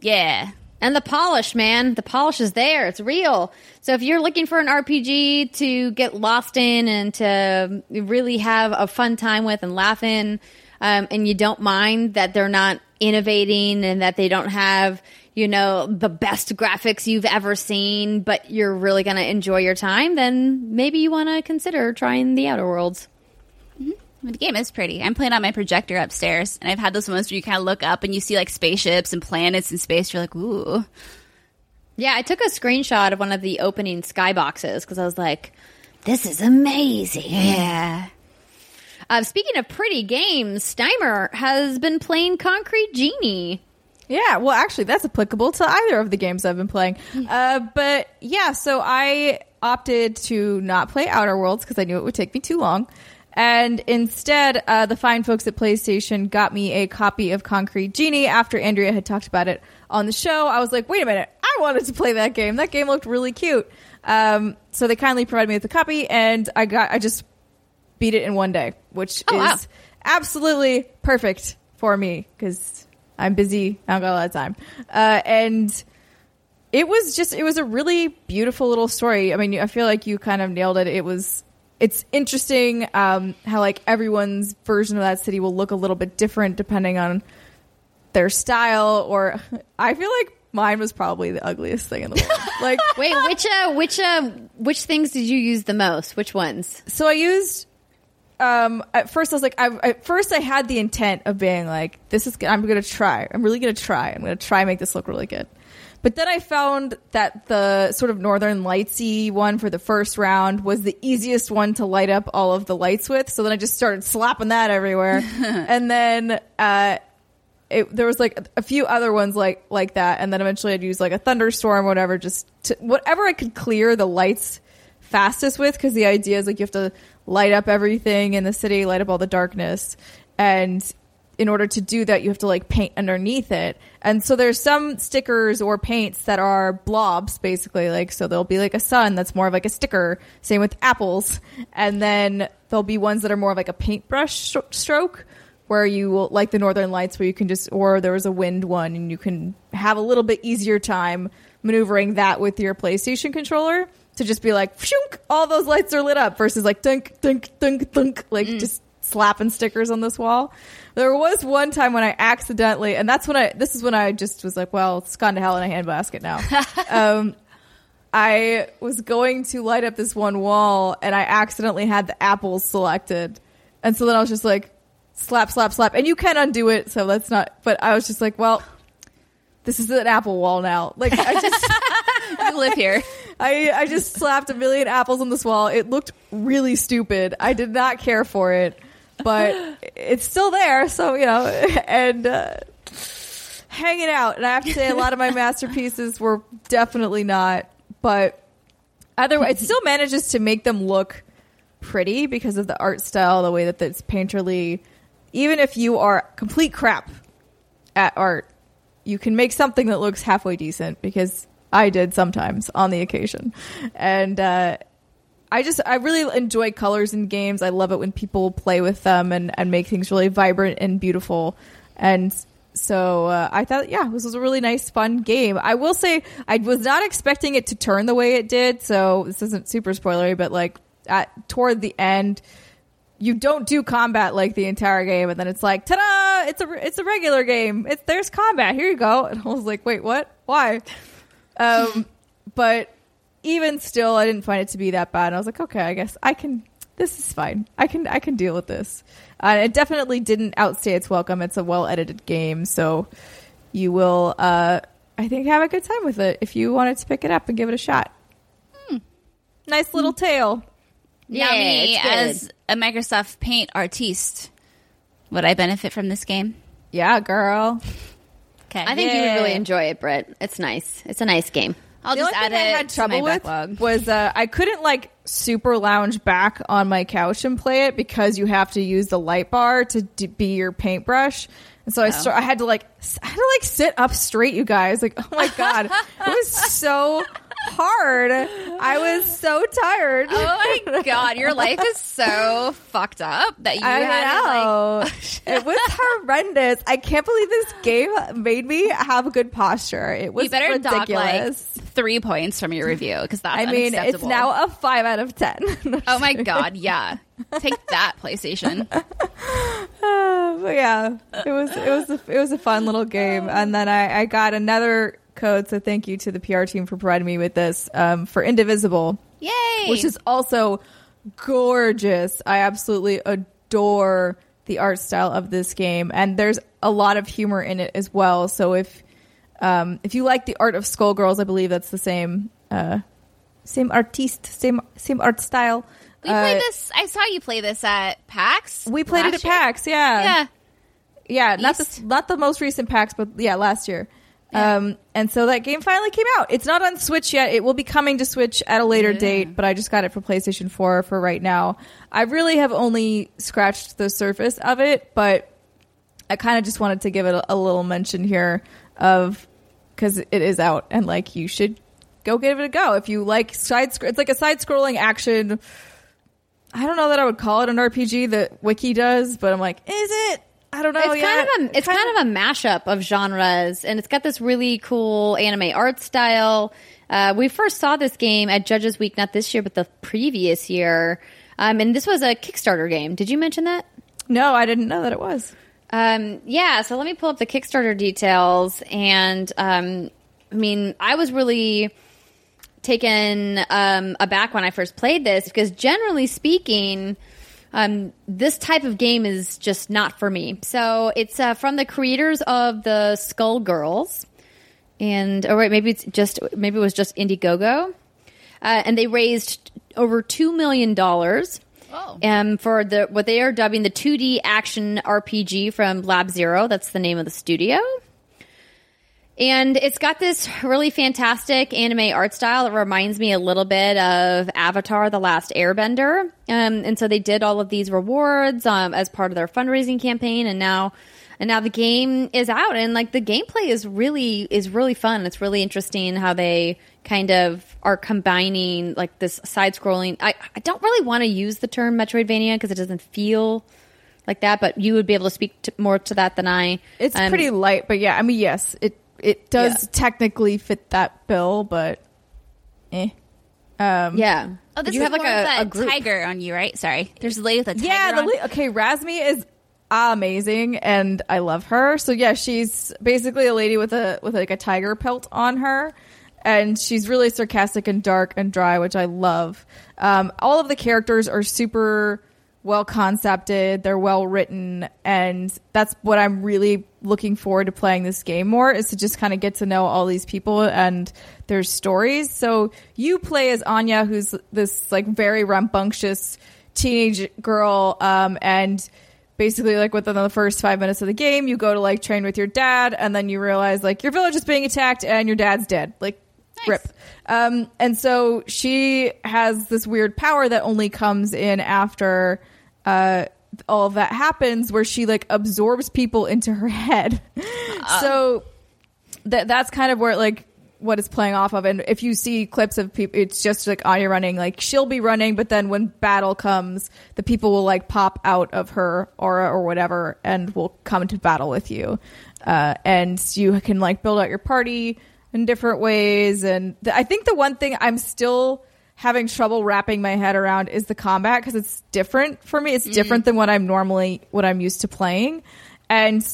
yeah. And the polish, man. The polish is there. It's real. So if you're looking for an RPG to get lost in and to really have a fun time with and laugh in, um, and you don't mind that they're not innovating and that they don't have, you know, the best graphics you've ever seen, but you're really going to enjoy your time, then maybe you want to consider trying the Outer Worlds. The game is pretty. I'm playing on my projector upstairs, and I've had those moments where you kind of look up and you see like spaceships and planets in space. You're like, ooh. Yeah, I took a screenshot of one of the opening skyboxes because I was like, this is amazing. Yeah. Uh, speaking of pretty games, Steimer has been playing Concrete Genie. Yeah, well, actually, that's applicable to either of the games I've been playing. Uh, but yeah, so I opted to not play Outer Worlds because I knew it would take me too long. And instead, uh, the fine folks at PlayStation got me a copy of Concrete Genie after Andrea had talked about it on the show. I was like, wait a minute, I wanted to play that game. That game looked really cute. Um, so they kindly provided me with a copy, and I got I just beat it in one day, which Oh, is wow. absolutely perfect for me because I'm busy. I don't got a lot of time. Uh, and it was just, it was a really beautiful little story. I mean, I feel like you kind of nailed it. It was, it's interesting um, how like everyone's version of that city will look a little bit different depending on their style. Or I feel like mine was probably the ugliest thing in the world. like, Wait, which uh, which uh, which things did you use the most? Which ones? so I used um at first I was like I at first I had the intent of being like this is I'm going to try. I'm really going to try. I'm going to try and make this look really good. But then I found that the sort of northern lightsy one for the first round was the easiest one to light up all of the lights with. So then I just started slapping that everywhere. and then uh it, there was like a few other ones like like that, and then eventually I'd use like a thunderstorm, or whatever, just to, whatever I could clear the lights fastest with. Because the idea is like you have to light up everything in the city, light up all the darkness, and in order to do that, you have to like paint underneath it. And so there's some stickers or paints that are blobs, basically. Like so, there'll be like a sun that's more of like a sticker. Same with apples, and then there'll be ones that are more of like a paintbrush stro- stroke where you will like the northern lights where you can just or there was a wind one and you can have a little bit easier time maneuvering that with your PlayStation controller to just be like shunk, all those lights are lit up versus like dunk dunk dunk dunk like mm. just slapping stickers on this wall. There was one time when I accidentally and that's when I this is when I just was like, well, it's gone to hell in a handbasket now. um I was going to light up this one wall and I accidentally had the apples selected. And so then I was just like, slap, slap, slap. And you can undo it, so that's not, but I was just like, well, this is an apple wall now. Like, I just, You live here. I, I just slapped a million apples on this wall. It looked really stupid. I did not care for it, but it's still there. So, you know, and, uh, hanging out. And I have to say, a lot of my masterpieces were definitely not, but otherwise, it still manages to make them look pretty because of the art style, the way that it's painterly. Even if you are complete crap at art, you can make something that looks halfway decent because I did sometimes on the occasion. And, uh, I just I really enjoy colors in games. I love it when people play with them and, and make things really vibrant and beautiful. And so uh, I thought, yeah, this was a really nice, fun game. I will say I was not expecting it to turn the way it did. So this isn't super spoilery, but like at toward the end, you don't do combat like the entire game, and then it's like, ta-da! It's a it's a regular game. It's there's combat. Here you go. And I was like, wait, what? Why? Um, but even still, I didn't find it to be that bad. And I was like, okay, I guess I can. this is fine. I can I can deal with this. Uh, it definitely didn't outstay its welcome. It's a well edited game, so you will, uh, I think, have a good time with it if you wanted to pick it up and give it a shot. Hmm. Nice little tale. Yeah, now, me as a Microsoft Paint artiste, would I benefit from this game? Yeah, girl. Okay, I think you would really enjoy it, Britt. It's nice. It's a nice game. I'll the just only add thing I had trouble with backlog. was uh, I couldn't like super lounge back on my couch and play it because you have to use the light bar to d- be your paintbrush. And so I, start, I had to like I had to like sit up straight, you guys. Like, oh my god, it was so hard. I was so tired. Oh my god, your life is so fucked up that you I had to, like it was horrendous. I can't believe this game made me have good posture. It was you better dock like ridiculous. three points from your review because that's I mean, it's now a five out of ten. Oh my god, yeah. Take that, PlayStation. Uh, but yeah, it was it was a, it was a fun little game, and then I, I got another code. So thank you to the PR team for providing me with this um, for Indivisible, Yay! which is also gorgeous. I absolutely adore the art style of this game, and there's a lot of humor in it as well. So if um, if you like the art of Skullgirls, I believe that's the same uh, same artiste, same same art style. we played Uh, this. I saw you play this at PAX. We played it at year. PAX, yeah. Yeah. Yeah, not the not the most recent PAX, but yeah, last year. Um, and so that game finally came out. It's not on Switch yet. It will be coming to Switch at a later Yeah. date, but I just got it for PlayStation 4 for right now. I really have only scratched the surface of it, but I kind of just wanted to give it a, a little mention here of because it is out and like you should go give it a go if you like side. sc- It's like a side scrolling action. I don't know that I would call it an RPG that Wiki does, but I'm like, is it? I don't know. it's kind of a it's kind of a mashup of genres, and it's got this really cool anime art style. Uh, we first saw this game at Judges Week, not this year, but the previous year. Um, and this was a Kickstarter game. Did you mention that? No, I didn't know that it was. Um, yeah, so let me pull up the Kickstarter details. And um, I mean, I was really taken um, aback when I first played this because generally speaking, um, this type of game is just not for me. So it's uh, from the creators of the Skullgirls, and or wait, maybe it's just maybe it was just Indiegogo, uh, and they raised over two million dollars Oh. um, for the what they are dubbing the 2D action RPG from Lab Zero. That's the name of the studio. And it's got this really fantastic anime art style. It reminds me a little bit of Avatar: The Last Airbender. Um, and so they did all of these rewards um, as part of their fundraising campaign, and now and now the game is out, and like the gameplay is really is really fun. It's really interesting how they kind of are combining like this side scrolling. I, I don't really want to use the term Metroidvania because it doesn't feel like that, but you would be able to speak to, more to that than I. It's Um, pretty light, but yeah, I mean, yes, it it does Yeah. technically fit that bill, but eh. Um, Yeah. Oh, this you is have like more of a, that a group. tiger on you, right? Sorry. There's a lady with a tiger yeah. The on. le- okay, Razmi is amazing, and I love her. So yeah, she's basically a lady with a with like a tiger pelt on her, and she's really sarcastic and dark and dry, which I love. Um, all of the characters are super well concepted. They're well written, and that's what I'm really looking forward to playing this game more is to just kind of get to know all these people and their stories. So you play as Anya, who's this like very rambunctious teenage girl, um, and basically like within the first five minutes of the game, you go to like train with your dad, and then you realize like your village is being attacked and your dad's dead. Like Nice. rip. Um, and so she has this weird power that only comes in after uh, all of that happens, where she like absorbs people into her head. so that that's kind of where like what it's playing off of. And if you see clips of people, it's just like Anya running. Like she'll be running, but then when battle comes, the people will like pop out of her aura or whatever, and will come to battle with you. Uh, and you can like build out your party in different ways. And th- I think the one thing I'm still having trouble wrapping my head around is the combat because it's different for me. It's different than what I'm normally what I'm used to playing, and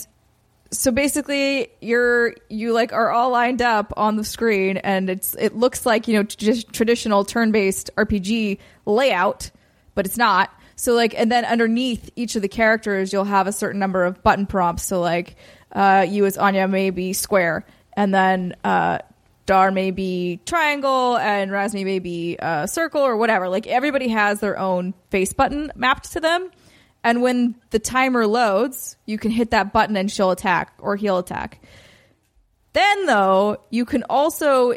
so basically you're you like are all lined up on the screen and it's it looks like you know just traditional turn-based rpg layout but it's not So like, and then underneath each of the characters, you'll have a certain number of button prompts. So like, uh, you as Anya may be square, and then uh, Dar may be triangle, and Razmi may be uh, circle or whatever. Like everybody has their own face button mapped to them. And when the timer loads, you can hit that button and she'll attack or he'll attack. Then, though, you can also,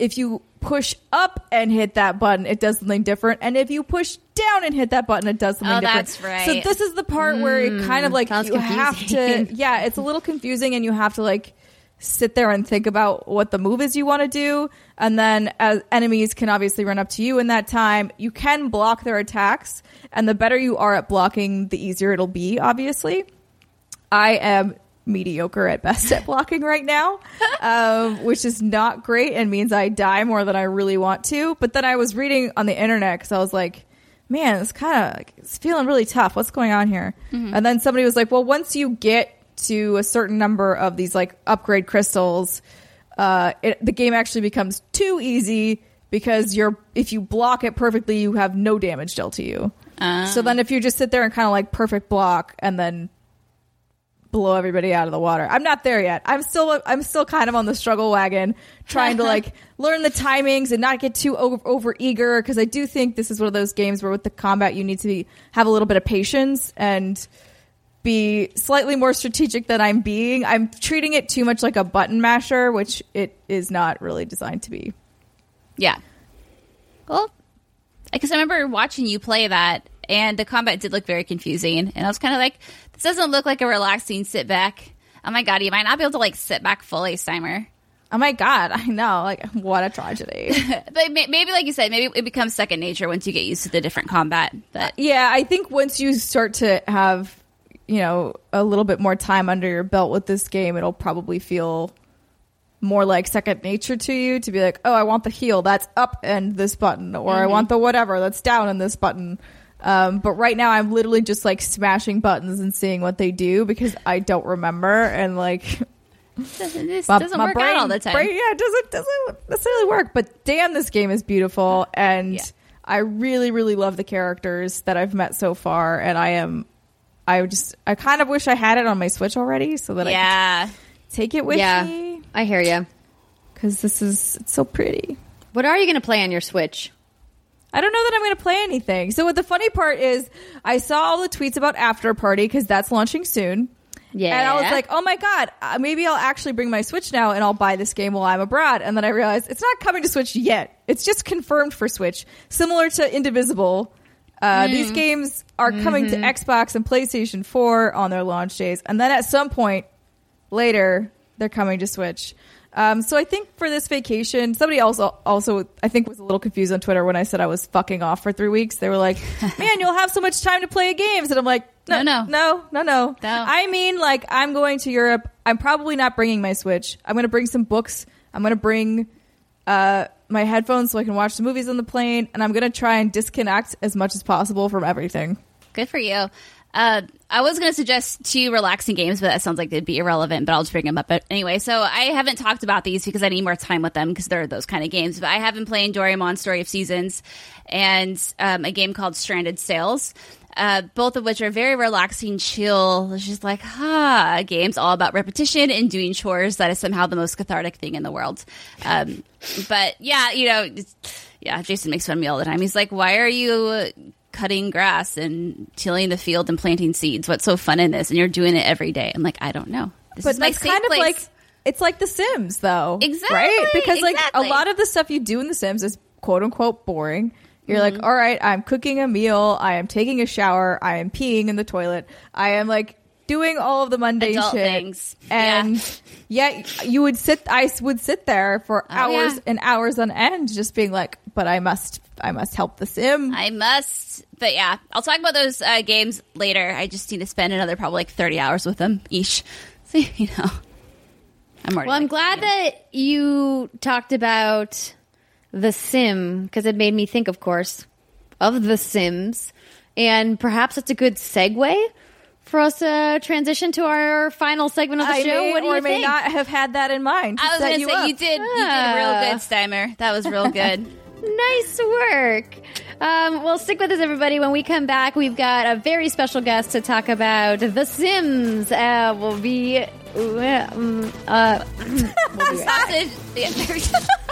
if you push up and hit that button, it does something different. And if you push down and hit that button, it does something Oh, different. that's right. So this is the part where it kind of like sounds you have to, yeah, it's a little confusing, and you have to like sit there and think about what the move is you want to do. And then as enemies can obviously run up to you in that time. You can block their attacks, and the better you are at blocking, the easier it'll be, obviously. I am mediocre at best at blocking right now, um, which is not great and means I die more than I really want to. But then I was reading on the internet because I was like, man, it's kind of it's feeling really tough. What's going on here? And then somebody was like, well, once you get to a certain number of these like upgrade crystals, uh, it, the game actually becomes too easy because you're if you block it perfectly, you have no damage dealt to you. So then if you just sit there and kind of like perfect block and then blow everybody out of the water. I'm not there yet. I'm still I'm still kind of on the struggle wagon trying to like learn the timings and not get too over, over eager because I do think this is one of those games where with the combat you need to be have a little bit of patience and be slightly more strategic than I'm being. I'm treating it too much like a button masher, which it is not really designed to be. Yeah. Well, I because I remember watching you play that, and the combat did look very confusing, and I was kind of like, "This doesn't look like a relaxing sit back." Oh my god, you might not be able to like sit back fully, Steimer. Oh my god, I know. Like what a tragedy. But may- maybe, like you said, maybe it becomes second nature once you get used to the different combat. But uh, Yeah, I think once you start to have, you know, a little bit more time under your belt with this game, it'll probably feel more like second nature to you to be like, oh, I want the heal, that's up and this button, or I want the whatever, that's down and this button. Um, but right now, I'm literally just like smashing buttons and seeing what they do because I don't remember and like this my- doesn't my work brain- out all the time. brain- yeah, it doesn't doesn't necessarily work. But damn, this game is beautiful, and Yeah. I really really love the characters that I've met so far, and I am. I just I kind of wish I had it on my Switch already so that I yeah. could take it with yeah, me I hear you. because this is it's so pretty. What are you going to play on your Switch? I don't know that I'm going to play anything. So what the funny part is, I saw all the tweets about Afterparty because that's launching soon. Yeah. And I was like, oh my God, uh, maybe I'll actually bring my Switch now and I'll buy this game while I'm abroad. And then I realized it's not coming to Switch yet. It's just confirmed for Switch. Similar to Indivisible. Uh, These games are coming to Xbox and PlayStation 4 on their launch days. And then at some point later, they're coming to Switch. Um, so I think for this vacation, somebody else also I think was a little confused on Twitter when I said I was fucking off for three weeks. They were like, "Man, you'll have so much time to play games," and I'm like, "No, No, no, no, no, no." No. I mean, like, I'm going to Europe. I'm probably not bringing my Switch. I'm going to bring some books. I'm going to bring uh, my headphones so I can watch the movies on the plane, and I'm to try and disconnect as much as possible from everything. Good for you. Uh, I was going to suggest two relaxing games, but that sounds like they'd be irrelevant. But I'll just bring them up But anyway. So I haven't talked about these because I need more time with them because they're those kind of games. But I have been playing Doraemon Story of Seasons and um, a game called Stranded Sails. Uh, both of which are very relaxing, chill, it's just like ah games, all about repetition and doing chores. That is somehow the most cathartic thing in the world. Um, but yeah, you know, yeah, Jason makes fun of me all the time. He's like, "Why are you cutting grass and tilling the field and planting seeds? What's so fun in this?" And you're doing it every day. I'm like, I don't know. This but is my that's kind place. of like it's like The Sims, though. Exactly, right? Because like exactly. a lot of the stuff you do in The Sims is quote unquote boring. You're Mm-hmm. like, all right, I'm cooking a meal, I am taking a shower, I am peeing in the toilet, I am like doing all of the mundane Adult shit, things. and yet you would sit. I would sit there for Oh, hours yeah. and hours on end, just being like, but I must, I must help the sim. I must. But yeah, I'll talk about those uh, games later. I just need to spend another probably like 30 hours with them each. So, you know, I'm already. Well, I'm like, glad that you talked about The Sim because it made me think, of course, of The Sims. And perhaps it's a good segue for us to transition to our final segment of the I show. may what do or you may think? not have had that in mind. to I was going to say up. you did. You did Ah. real good, Steimer. That was real good. Nice work. Um, well, stick with us, everybody. When we come back, we've got a very special guest to talk about The Sims. Uh, we'll be. Uh, um, uh, we'll be right Sausage.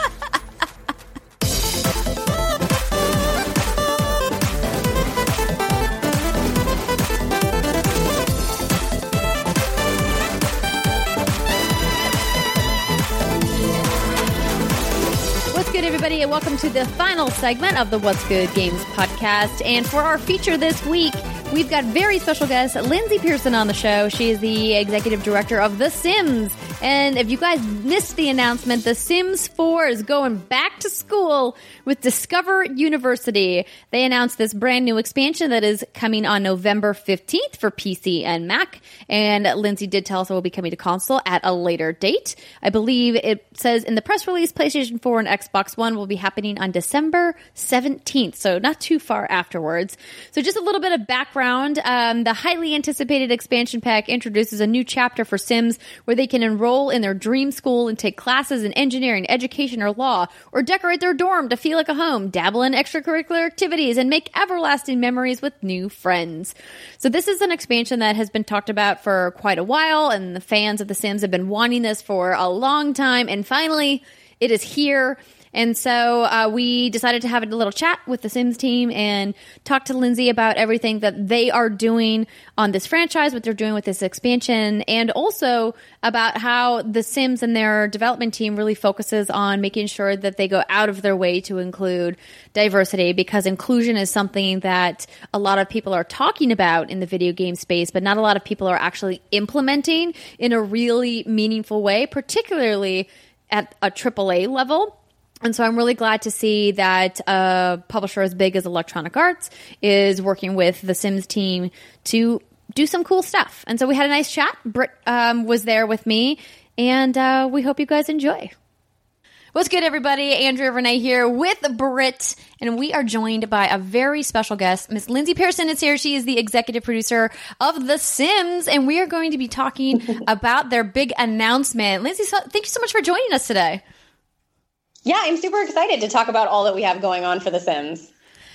good, everybody, and welcome to the final segment of the What's Good Games podcast. And for our feature this week, we've got very special guest Lyndsay Pearson on the show. She is the executive director of The Sims. And if you guys missed the announcement, The Sims 4 is going back to school with Discover University. They announced this brand new expansion that is coming on November 15th for PC and Mac. And Lyndsay did tell us it will be coming to console at a later date. I believe it says in the press release PlayStation 4 and Xbox One will be happening on December 17th, so not too far afterwards. So, just a little bit of background um, the highly anticipated expansion pack introduces a new chapter for Sims where they can enroll in their dream school and take classes in engineering, education, or law, or decorate their dorm to feel like a home, dabble in extracurricular activities, and make everlasting memories with new friends. So, this is an expansion that has been talked about for quite a while, and the fans of The Sims have been wanting this for a long time, and finally, it is here. And so uh, we decided to have a little chat with the Sims team and talk to Lyndsay about everything that they are doing on this franchise, what they're doing with this expansion, and also about how the Sims and their development team really focuses on making sure that they go out of their way to include diversity because inclusion is something that a lot of people are talking about in the video game space, but not a lot of people are actually implementing in a really meaningful way, particularly at a AAA level. And so I'm really glad to see that a publisher as big as Electronic Arts is working with the Sims team to do some cool stuff. And so we had a nice chat. Britt um, was there with me, and uh, we hope you guys enjoy. What's good, everybody? Andrea Rene here with Britt, and we are joined by a very special guest. Miss Lyndsay Pearson is here. She is the executive producer of The Sims, and we are going to be talking about their big announcement. Lyndsay, so, thank you so much for joining us today. Yeah, I'm super excited to talk about all that we have going on for The Sims.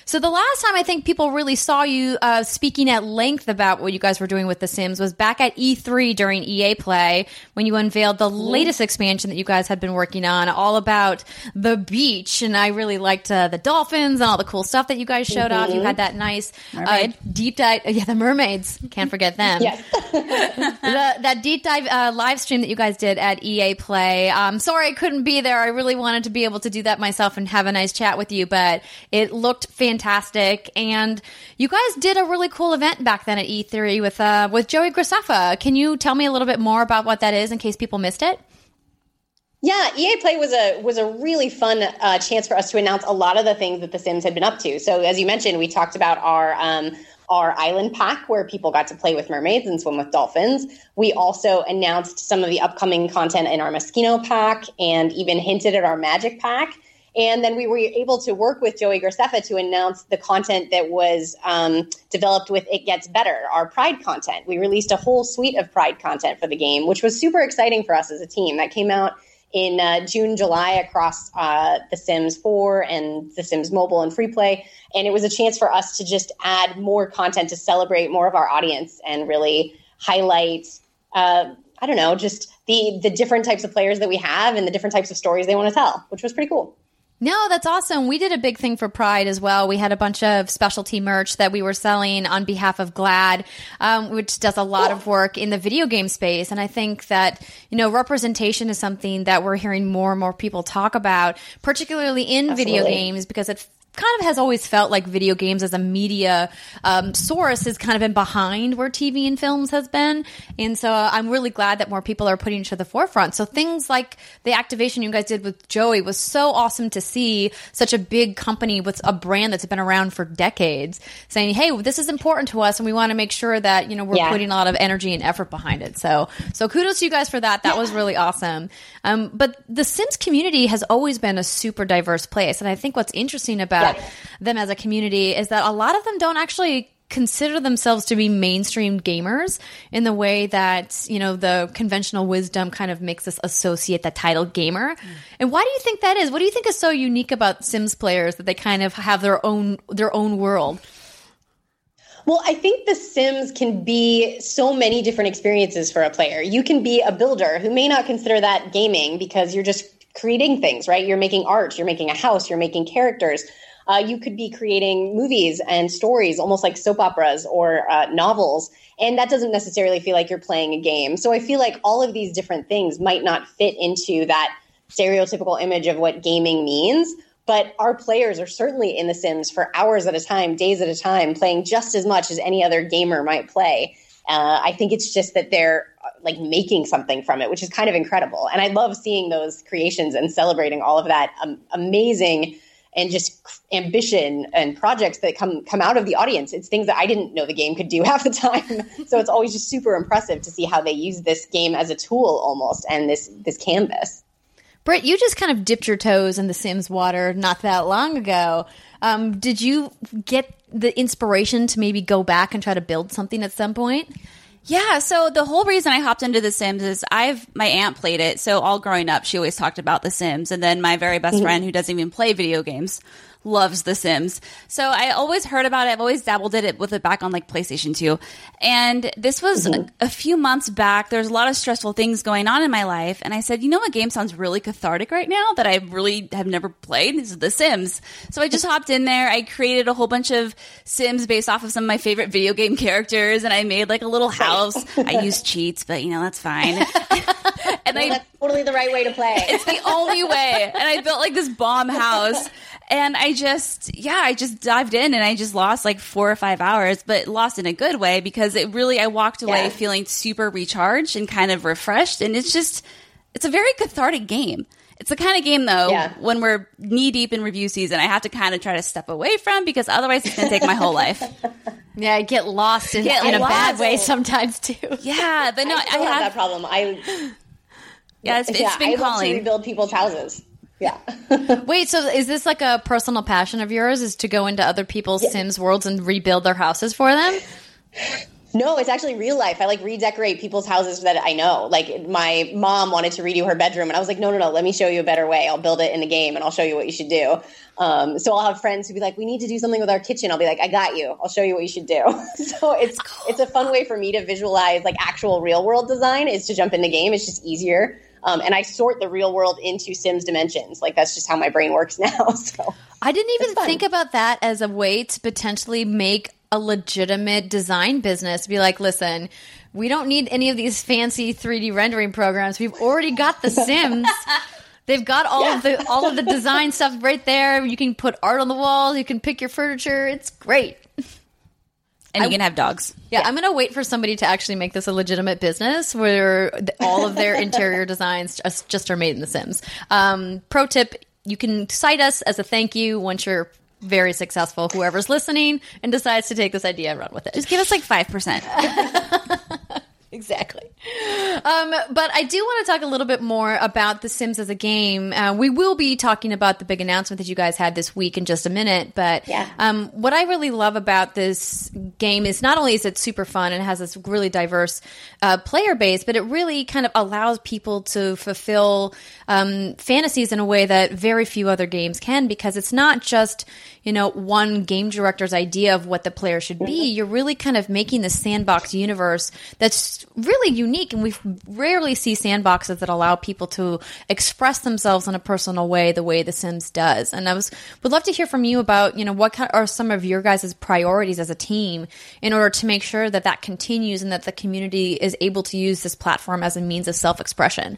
So the last time I think people really saw you uh, speaking at length about what you guys were doing with The Sims was back at E3 during EA Play when you unveiled the latest expansion that you guys had been working on, all about the beach. And I really liked uh, the dolphins and all the cool stuff that you guys showed off. You had that nice uh, deep dive. Yeah, the mermaids. Can't forget them. Yes. the, that deep dive uh, live stream that you guys did at EA Play. Um, sorry I couldn't be there. I really wanted to be able to do that myself and have a nice chat with you, but it looked fantastic. And you guys did a really cool event back then at E3 with uh, with Joey Graceffa. Can you tell me a little bit more about what that is in case people missed it? Yeah, EA Play was a was a really fun uh, chance for us to announce a lot of the things that The Sims had been up to. So as you mentioned, we talked about our um, our island pack where people got to play with mermaids and swim with dolphins. We also announced some of the upcoming content in our Moschino pack and even hinted at our magic pack. And then we were able to work with Joey Graceffa to announce the content that was um, developed with It Gets Better, our Pride content. We released a whole suite of Pride content for the game, which was super exciting for us as a team. That came out in uh, June, July across uh, The Sims 4 and The Sims Mobile and Free Play. And it was a chance for us to just add more content to celebrate more of our audience and really highlight, uh, I don't know, just the, the different types of players that we have and the different types of stories they want to tell, which was pretty cool. No, that's awesome. We did a big thing for Pride as well. We had a bunch of specialty merch that we were selling on behalf of GLAAD, um, which does a lot of work in the video game space. And I think that, you know, representation is something that we're hearing more and more people talk about, particularly in video games, because it's kind of has always felt like video games as a media um, source has kind of been behind where TV and films has been. And so I'm really glad that more people are putting it to the forefront. So things like the activation you guys did with Joey was so awesome to see such a big company with a brand that's been around for decades saying, Hey, this is important to us and we want to make sure that, you know, we're Yeah. putting a lot of energy and effort behind it. So, so kudos to you guys for that. That was really awesome. Um, but the Sims community has always been a super diverse place. And I think what's interesting about Yeah. them as a community is that a lot of them don't actually consider themselves to be mainstream gamers in the way that you know the conventional wisdom kind of makes us associate the title gamer. Mm. And why do you think that is? What do you think is so unique about Sims players that they kind of have their own their own world? Well, I think The Sims can be so many different experiences for a player. You can be a builder who may not consider that gaming because you're just creating things, right? You're making art, you're making a house, you're making characters. Uh, you could be creating movies and stories, almost like soap operas or uh, novels. And that doesn't necessarily feel like you're playing a game. So I feel like all of these different things might not fit into that stereotypical image of what gaming means. But our players are certainly in The Sims for hours at a time, days at a time, playing just as much as any other gamer might play. Uh, I think it's just that they're uh, like making something from it, which is kind of incredible. And I love seeing those creations and celebrating all of that um, amazing and just ambition and projects that come come out of the audience. It's things that I didn't know the game could do half the time. so it's always just super impressive to see how they use this game as a tool almost and this this canvas. Britt, you just kind of dipped your toes in the Sims water not that long ago. Um, did you get the inspiration to maybe go back and try to build something at some point? Yeah, so the whole reason I hopped into The Sims is I've my aunt played it, so all growing up she always talked about The Sims, and then my very best mm-hmm. friend who doesn't even play video games loves The Sims. So I always heard about it. I've always dabbled in it with it back on like PlayStation 2. And this was mm-hmm. a, a, few months back. There's a lot of stressful things going on in my life. And I said, you know what game sounds really cathartic right now that I really have never played? This is The Sims. So I just hopped in there. I created a whole bunch of Sims based off of some of my favorite video game characters. And I made like a little house. I used cheats, but you know, that's fine. and well, I, that's totally the right way to play. It's the only way. And I built like this bomb house and I just, yeah, I just dived in and I just lost like four or five hours, but lost in a good way because it really, I walked away yeah. feeling super recharged and kind of refreshed. And it's just, it's a very cathartic game. It's the kind of game though, yeah. when we're knee deep in review season, I have to kind of try to step away from because otherwise it's going to take my whole life. Yeah, I get lost in, get in a bad way sometimes too. Yeah, but no, I, I have, have, that problem. I yeah, it's, it's yeah, been I calling. to rebuild people's houses. Yeah. Wait, so is this like a personal passion of yours? Is to go into other people's yeah. Sims worlds and rebuild their houses for them? No, it's actually real life. I like redecorate people's houses that I know. Like my mom wanted to redo her bedroom, and I was like, no, no, no. Let me show you a better way. I'll build it in the game, and I'll show you what you should do. Um, so I'll have friends who be like, we need to do something with our kitchen. I'll be like, I got you. I'll show you what you should do. so it's it's a fun way for me to visualize like actual real world design. Is to jump in the game. It's just easier. Um, and I sort the real world into Sims dimensions. Like that's just how my brain works now. So I didn't even think about that as a way to potentially make a legitimate design business. Be like, listen, we don't need any of these fancy 3D rendering programs. We've already got the Sims. They've got all yeah. of the all of the design stuff right there. You can put art on the wall. You can pick your furniture. It's great. And you I, can have dogs. Yeah, yeah. I'm going to wait for somebody to actually make this a legitimate business where all of their interior designs just, just, are made in The Sims. Um, pro tip you can cite us as a thank you once you're very successful, whoever's listening and decides to take this idea and run with it. Just give us like 5%. exactly. Um, but I do want to talk a little bit more about The Sims as a game. Uh, we will be talking about the big announcement that you guys had this week in just a minute. But yeah. um, what I really love about this game is not only is it super fun and has this really diverse uh, player base, but it really kind of allows people to fulfill um, fantasies in a way that very few other games can because it's not just you know one game director's idea of what the player should be. Mm-hmm. You're really kind of making the sandbox universe that's really unique, and we rarely see sandboxes that allow people to express themselves in a personal way the way The Sims does. And I was would love to hear from you about you know what are some of your guys' priorities as a team in order to make sure that that continues and that the community is able to use this platform as a means of self expression.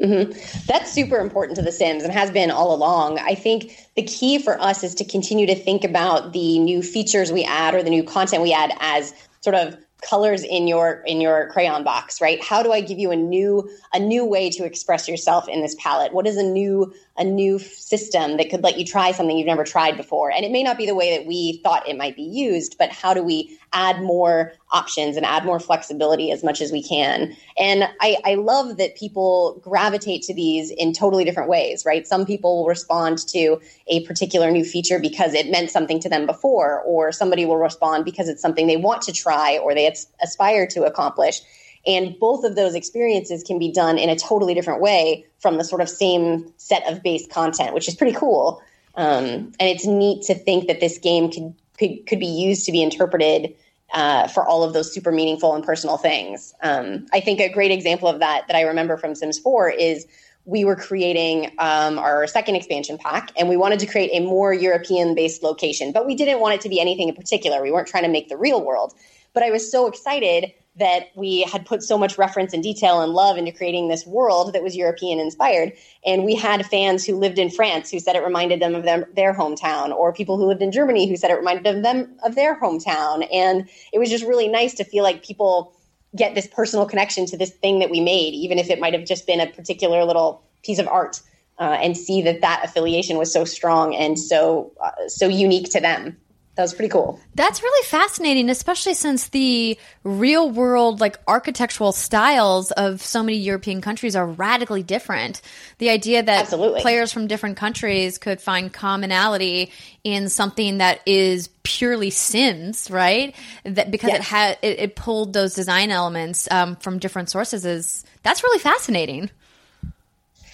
Mm-hmm. That's super important to The Sims and has been all along. I think the key for us is to continue to think about the new features we add or the new content we add as sort of colors in your in your crayon box right how do i give you a new a new way to express yourself in this palette what is a new a new system that could let you try something you've never tried before. And it may not be the way that we thought it might be used, but how do we add more options and add more flexibility as much as we can? And I, I love that people gravitate to these in totally different ways, right? Some people will respond to a particular new feature because it meant something to them before, or somebody will respond because it's something they want to try or they aspire to accomplish. And both of those experiences can be done in a totally different way from the sort of same set of base content, which is pretty cool. Um, and it's neat to think that this game could could, be used to be interpreted uh, for all of those super meaningful and personal things. Um, I think a great example of that that I remember from Sims 4 is we were creating um, our second expansion pack and we wanted to create a more European based location, but we didn't want it to be anything in particular. We weren't trying to make the real world. But I was so excited that we had put so much reference and detail and love into creating this world that was European inspired. And we had fans who lived in France who said it reminded them of them, their hometown, or people who lived in Germany who said it reminded them of their hometown. And it was just really nice to feel like people get this personal connection to this thing that we made, even if it might have just been a particular little piece of art. Uh, and see that that affiliation was so strong and so uh, so unique to them that was pretty cool. That's really fascinating, especially since the real world, like architectural styles of so many European countries are radically different. The idea that Absolutely. players from different countries could find commonality in something that is purely Sims, right? That because yes. it had it, it, pulled those design elements um, from different sources is that's really fascinating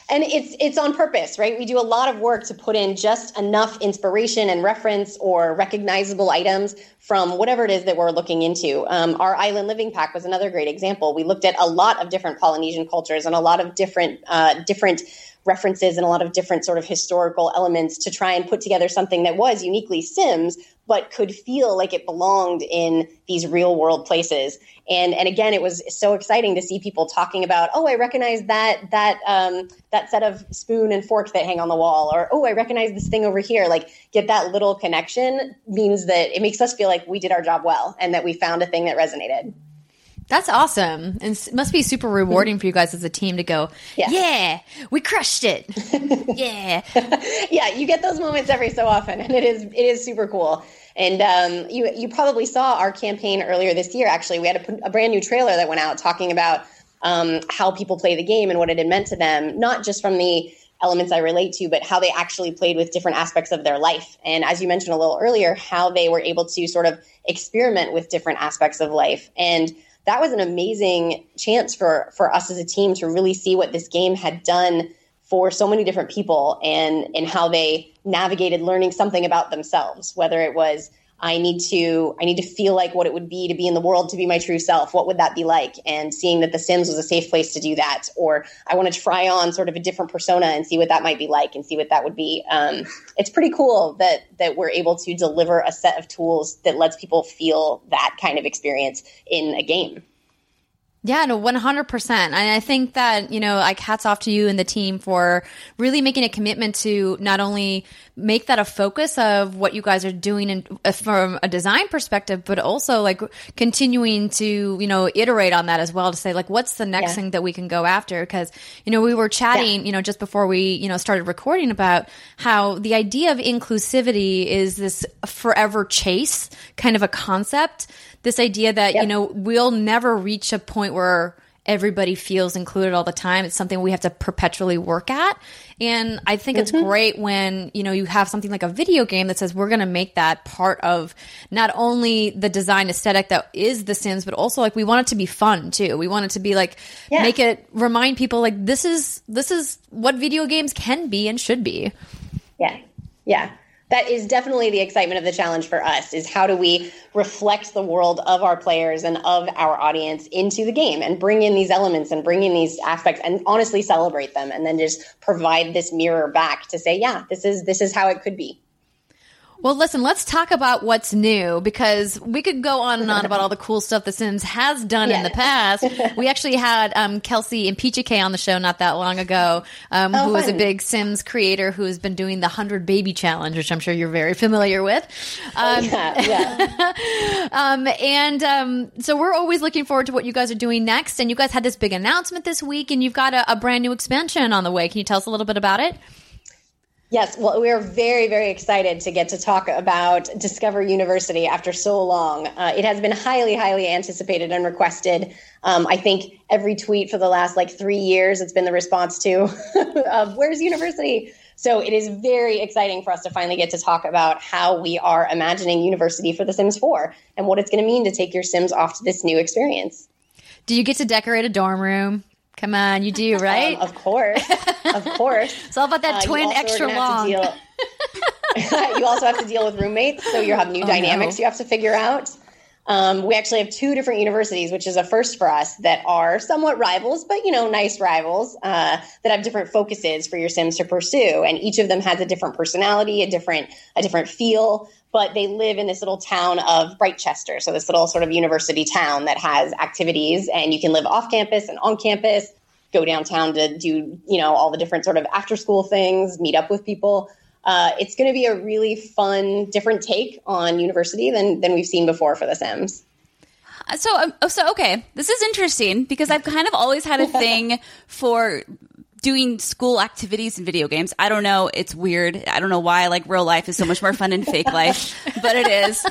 and it's it's on purpose right? We do a lot of work to put in just enough inspiration and reference or recognizable items from whatever it is that we're looking into. Um, our island living pack was another great example. We looked at a lot of different polynesian cultures and a lot of different uh, different references and a lot of different sort of historical elements to try and put together something that was uniquely sims but could feel like it belonged in these real world places. And and again, it was so exciting to see people talking about, oh, I recognize that that um, that set of spoon and fork that hang on the wall, or oh, I recognize this thing over here. Like get that little connection means that it makes us feel like we did our job well and that we found a thing that resonated. That's awesome. And it must be super rewarding for you guys as a team to go, yeah, yeah we crushed it. yeah. yeah, you get those moments every so often and it is it is super cool. And um, you you probably saw our campaign earlier this year actually. We had a, a brand new trailer that went out talking about um, how people play the game and what it had meant to them, not just from the elements I relate to, but how they actually played with different aspects of their life. And as you mentioned a little earlier, how they were able to sort of experiment with different aspects of life. And that was an amazing chance for for us as a team to really see what this game had done for so many different people and and how they navigated learning something about themselves whether it was I need to I need to feel like what it would be to be in the world to be my true self. What would that be like? And seeing that The Sims was a safe place to do that, or I want to try on sort of a different persona and see what that might be like, and see what that would be. Um, it's pretty cool that that we're able to deliver a set of tools that lets people feel that kind of experience in a game. Yeah, no, 100%. And I think that, you know, like hats off to you and the team for really making a commitment to not only make that a focus of what you guys are doing in, uh, from a design perspective, but also like continuing to, you know, iterate on that as well to say, like, what's the next yeah. thing that we can go after? Cause, you know, we were chatting, yeah. you know, just before we, you know, started recording about how the idea of inclusivity is this forever chase kind of a concept this idea that yep. you know we'll never reach a point where everybody feels included all the time. It's something we have to perpetually work at. And I think mm-hmm. it's great when, you know, you have something like a video game that says we're going to make that part of not only the design aesthetic that is the Sims, but also like we want it to be fun too. We want it to be like yeah. make it remind people like this is this is what video games can be and should be. Yeah. Yeah that is definitely the excitement of the challenge for us is how do we reflect the world of our players and of our audience into the game and bring in these elements and bring in these aspects and honestly celebrate them and then just provide this mirror back to say yeah this is this is how it could be well, listen, let's talk about what's new because we could go on and on about all the cool stuff The Sims has done in the past. We actually had um, Kelsey Impicciche on the show not that long ago, um, oh, who is a big Sims creator who has been doing the 100 Baby Challenge, which I'm sure you're very familiar with. Um, oh, yeah, yeah. Um, and um, so we're always looking forward to what you guys are doing next. And you guys had this big announcement this week, and you've got a, a brand new expansion on the way. Can you tell us a little bit about it? Yes, well, we are very, very excited to get to talk about Discover University after so long. Uh, it has been highly, highly anticipated and requested. Um, I think every tweet for the last like three years, it's been the response to, of "Where's University?" So it is very exciting for us to finally get to talk about how we are imagining University for The Sims 4 and what it's going to mean to take your Sims off to this new experience. Do you get to decorate a dorm room? Come on, you do, right? Um, of course, of course. it's all about that Uh, twin you also are extra gonna have to long. you also have to deal with roommates, so you have new Oh, dynamics no. you have to figure out. Um, we actually have two different universities, which is a first for us, that are somewhat rivals, but you know, nice rivals uh, that have different focuses for your Sims to pursue, and each of them has a different personality, a different a different feel. But they live in this little town of Britechester, so this little sort of university town that has activities, and you can live off campus and on campus. Go downtown to do you know all the different sort of after school things, meet up with people uh, it's going to be a really fun, different take on university than than we've seen before for The Sims. So, um, oh, so okay, this is interesting because I've kind of always had a thing for doing school activities in video games. I don't know, it's weird. I don't know why. Like real life is so much more fun than fake life, but it is.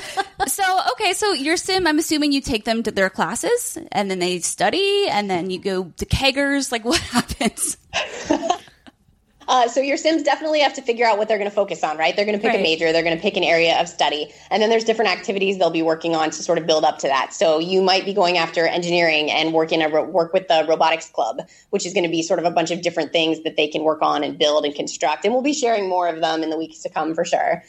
So, okay, so your sim, I'm assuming you take them to their classes and then they study and then you go to keggers. Like, what happens? Uh, so your Sims definitely have to figure out what they're going to focus on, right? They're going to pick Right. a major, they're going to pick an area of study, and then there's different activities they'll be working on to sort of build up to that. So you might be going after engineering and work in a ro- work with the robotics club, which is going to be sort of a bunch of different things that they can work on and build and construct. And we'll be sharing more of them in the weeks to come for sure.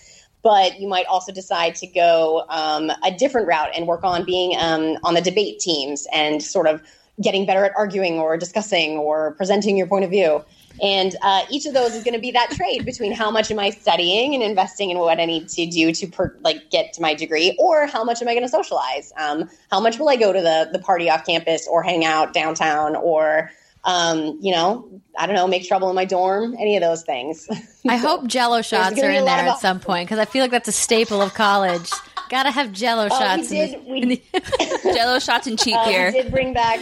But you might also decide to go um, a different route and work on being um, on the debate teams and sort of getting better at arguing or discussing or presenting your point of view. And uh, each of those is going to be that trade between how much am I studying and investing in what I need to do to per, like get to my degree, or how much am I going to socialize? Um, how much will I go to the the party off campus, or hang out downtown, or um, you know, I don't know, make trouble in my dorm, any of those things. I hope Jello shots are in there at some point because I feel like that's a staple of college. Got to have Jello we shots. in did we, Jello shots and cheap uh, beer. we did bring back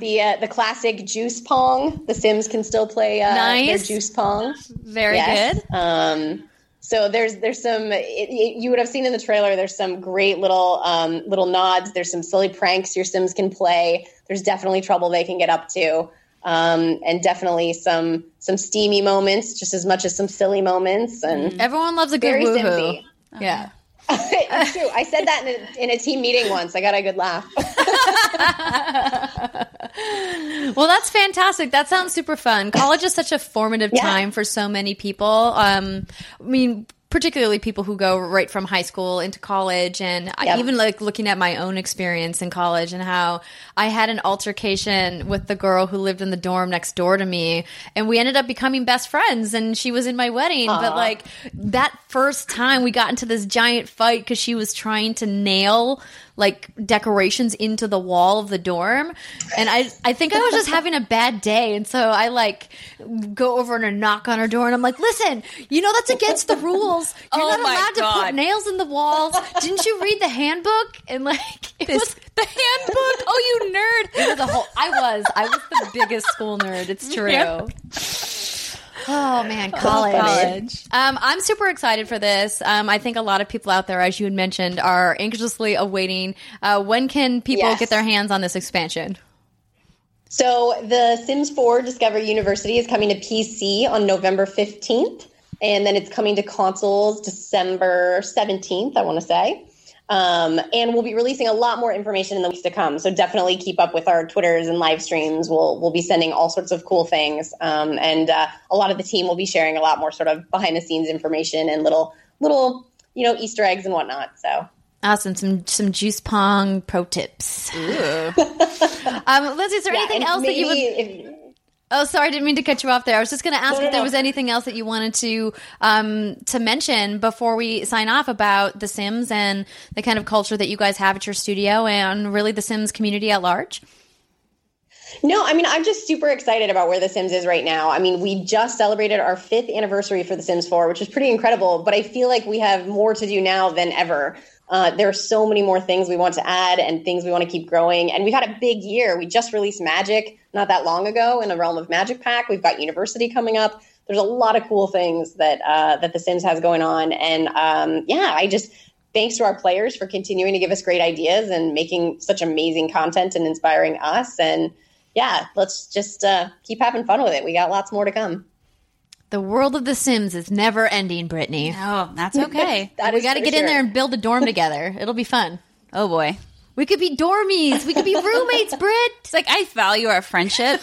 the uh, the classic juice pong. The Sims can still play uh, their Nice. juice pong. Very Yes. good. Um, so there's there's some it, it- you would have seen in the trailer. There's some great little um, little nods. There's some silly pranks your Sims can play. There's definitely trouble they can get up to, um, and definitely some some steamy moments, just as much as some silly moments. And Everyone loves a good Very woohoo. Simsy. Yeah. it's true. I said that in a, in a team meeting once. I got a good laugh. Well, that's fantastic. That sounds super fun. College is such a formative Yeah. time for so many people. Um, I mean, particularly people who go right from high school into college, and I, Yep. even like looking at my own experience in college and how I had an altercation with the girl who lived in the dorm next door to me, and we ended up becoming best friends. And she was in my wedding, but like that first time we got into this giant fight because she was trying to nail like decorations into the wall of the dorm. And i i think i was just having a bad day. And so i like go over and knock on her door and i'm like listen you know that's against the rules. You're Oh not allowed to put nails in the walls. Didn't you read the handbook? And like it was the handbook. Oh, you nerd. it was a whole i was i was the biggest school nerd. It's true. Yep. Oh man, college. College. Um, I'm super excited for this. Um, I think a lot of people out there, as you had mentioned, are anxiously awaiting. Uh, when can people Yes. get their hands on this expansion? So the Sims 4 Discover University is coming to PC on November 15th, and then it's coming to consoles December 17th, I want to say. Um, and we'll be releasing a lot more information in the weeks to come. So definitely keep up with our Twitters and live streams. We'll we'll be sending all sorts of cool things, um, and uh, a lot of the team will be sharing a lot more sort of behind the scenes information and little little you know Easter eggs and whatnot. So Awesome. Some some juice pong pro tips. um, Lyndsay, is there Yeah, anything and else that you would? if- Oh, sorry, I didn't mean to cut you off there. I was just going to ask No, if there was anything else that you wanted to um, to mention before we sign off about The Sims and the kind of culture that you guys have at your studio and really the Sims community at large. No, I mean, I'm just super excited about where The Sims is right now. I mean, we just celebrated our fifth anniversary for The Sims 4, which is pretty incredible, but I feel like we have more to do now than ever. Uh, there are so many more things we want to add and things we want to keep growing. And we've had a big year. We just released Magic not that long ago in the realm of Magic Pack. We've got University coming up. there's a lot of cool things that uh, that The Sims has going on, and um, yeah, I just thanks to our players for continuing to give us great ideas and making such amazing content and inspiring us. And yeah, let's just uh, keep having fun with it. We got lots more to come. The world of The Sims is never ending, Brittany. Oh, that's okay. That we got to for get in there and build a dorm together. It'll be fun. oh boy. We could be dormies. We could be roommates, Brit. It's like I value our friendship.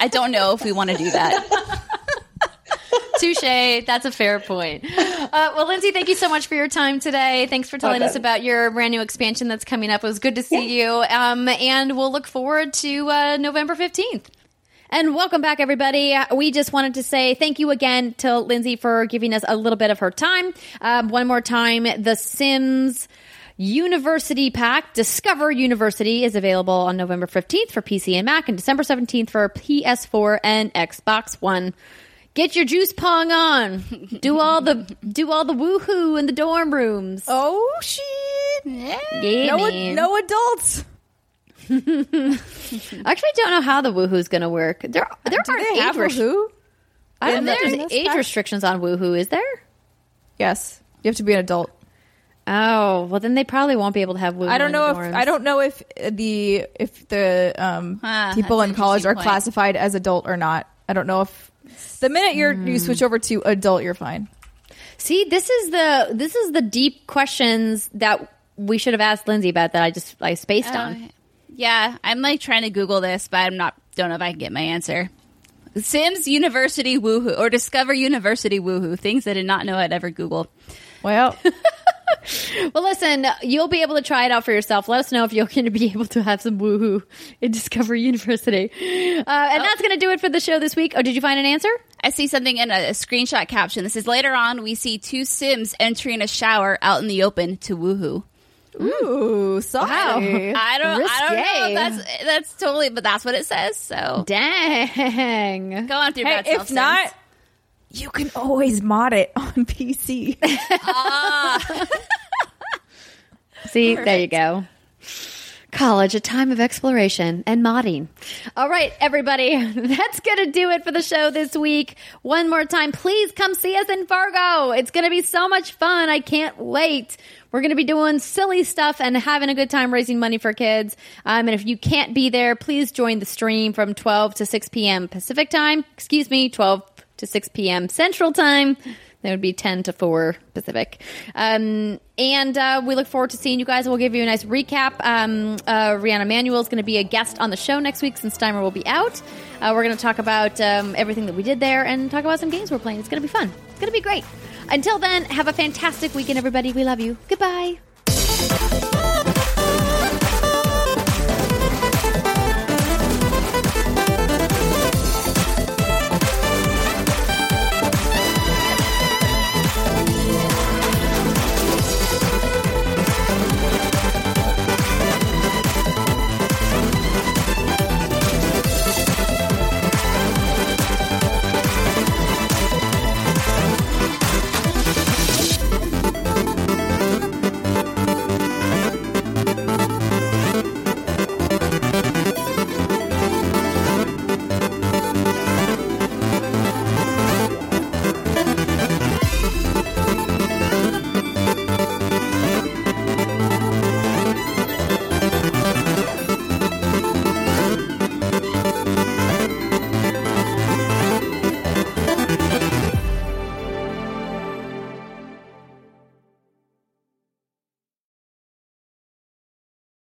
I don't know if we want to do that. Touche. That's a fair point. Uh, well, Lyndsay, thank you so much for your time today. Thanks for telling us about your brand new expansion that's coming up. It was good to see you. Um, and we'll look forward to uh, November 15th. And welcome back, everybody. We just wanted to say thank you again to Lyndsay for giving us a little bit of her time. Um, one more time, The Sims University Pack, Discover University, is available on November 15th for PC and Mac and December 17th for PS4 and Xbox One. Get your juice pong on. Do all the do all the woohoo in the dorm rooms. Oh shit! Yeah. yeah, No, man. no adults. Actually, I don't know how the woohoo's going to work. There, there Do aren't they age who? I don't know. There's age restrictions on woohoo. Is there? Yes, you have to be an adult. Oh, well, then they probably won't be able to have woohoo. I don't in know the if dorms. I don't know if the if the um, Ah, people in college are point. classified as adult or not. I don't know if the minute you're Hmm. you switch over to adult, you're fine. See, this is the this is the deep questions that we should have asked Lyndsay about that I just I spaced on. Uh, yeah, I'm like trying to Google this, but I'm not. Don't know if I can get my answer. Sims University Woohoo or Discover University Woohoo. Things I did not know I'd ever Google. Well, Well, listen, you'll be able to try it out for yourself. Let us know if you're going to be able to have some woohoo in Discovery University. Uh, and that's going to do it for the show this week. Oh, did you find an answer? I see something in a, a screenshot caption. This is later on. We see two Sims entering a shower out in the open to Woohoo. ooh, sorry. I don't. I don't know. That's that's totally, but that's what it says. So Dang. go on through Hey, bad if not, you can always mod it on PC. ah. See, there you go. College, a time of exploration and modding. All right, everybody, that's going to do it for the show this week. One more time, please come see us in Fargo. It's going to be so much fun. I can't wait. We're going to be doing silly stuff and having a good time raising money for kids. Um, and if you can't be there, please join the stream from 12 to 6 p.m. Pacific time. Excuse me, 12 to 6 p.m. Central time. That would be 10 to 4 Pacific. Um, and uh, we look forward to seeing you guys. We'll give you a nice recap. Um, uh, Rihanna Manuel is going to be a guest on the show next week since Steimer will be out. Uh, we're going to talk about um, everything that we did there and talk about some games we're playing. It's going to be fun. It's going to be great. Until then, have a fantastic weekend, everybody. We love you. Goodbye.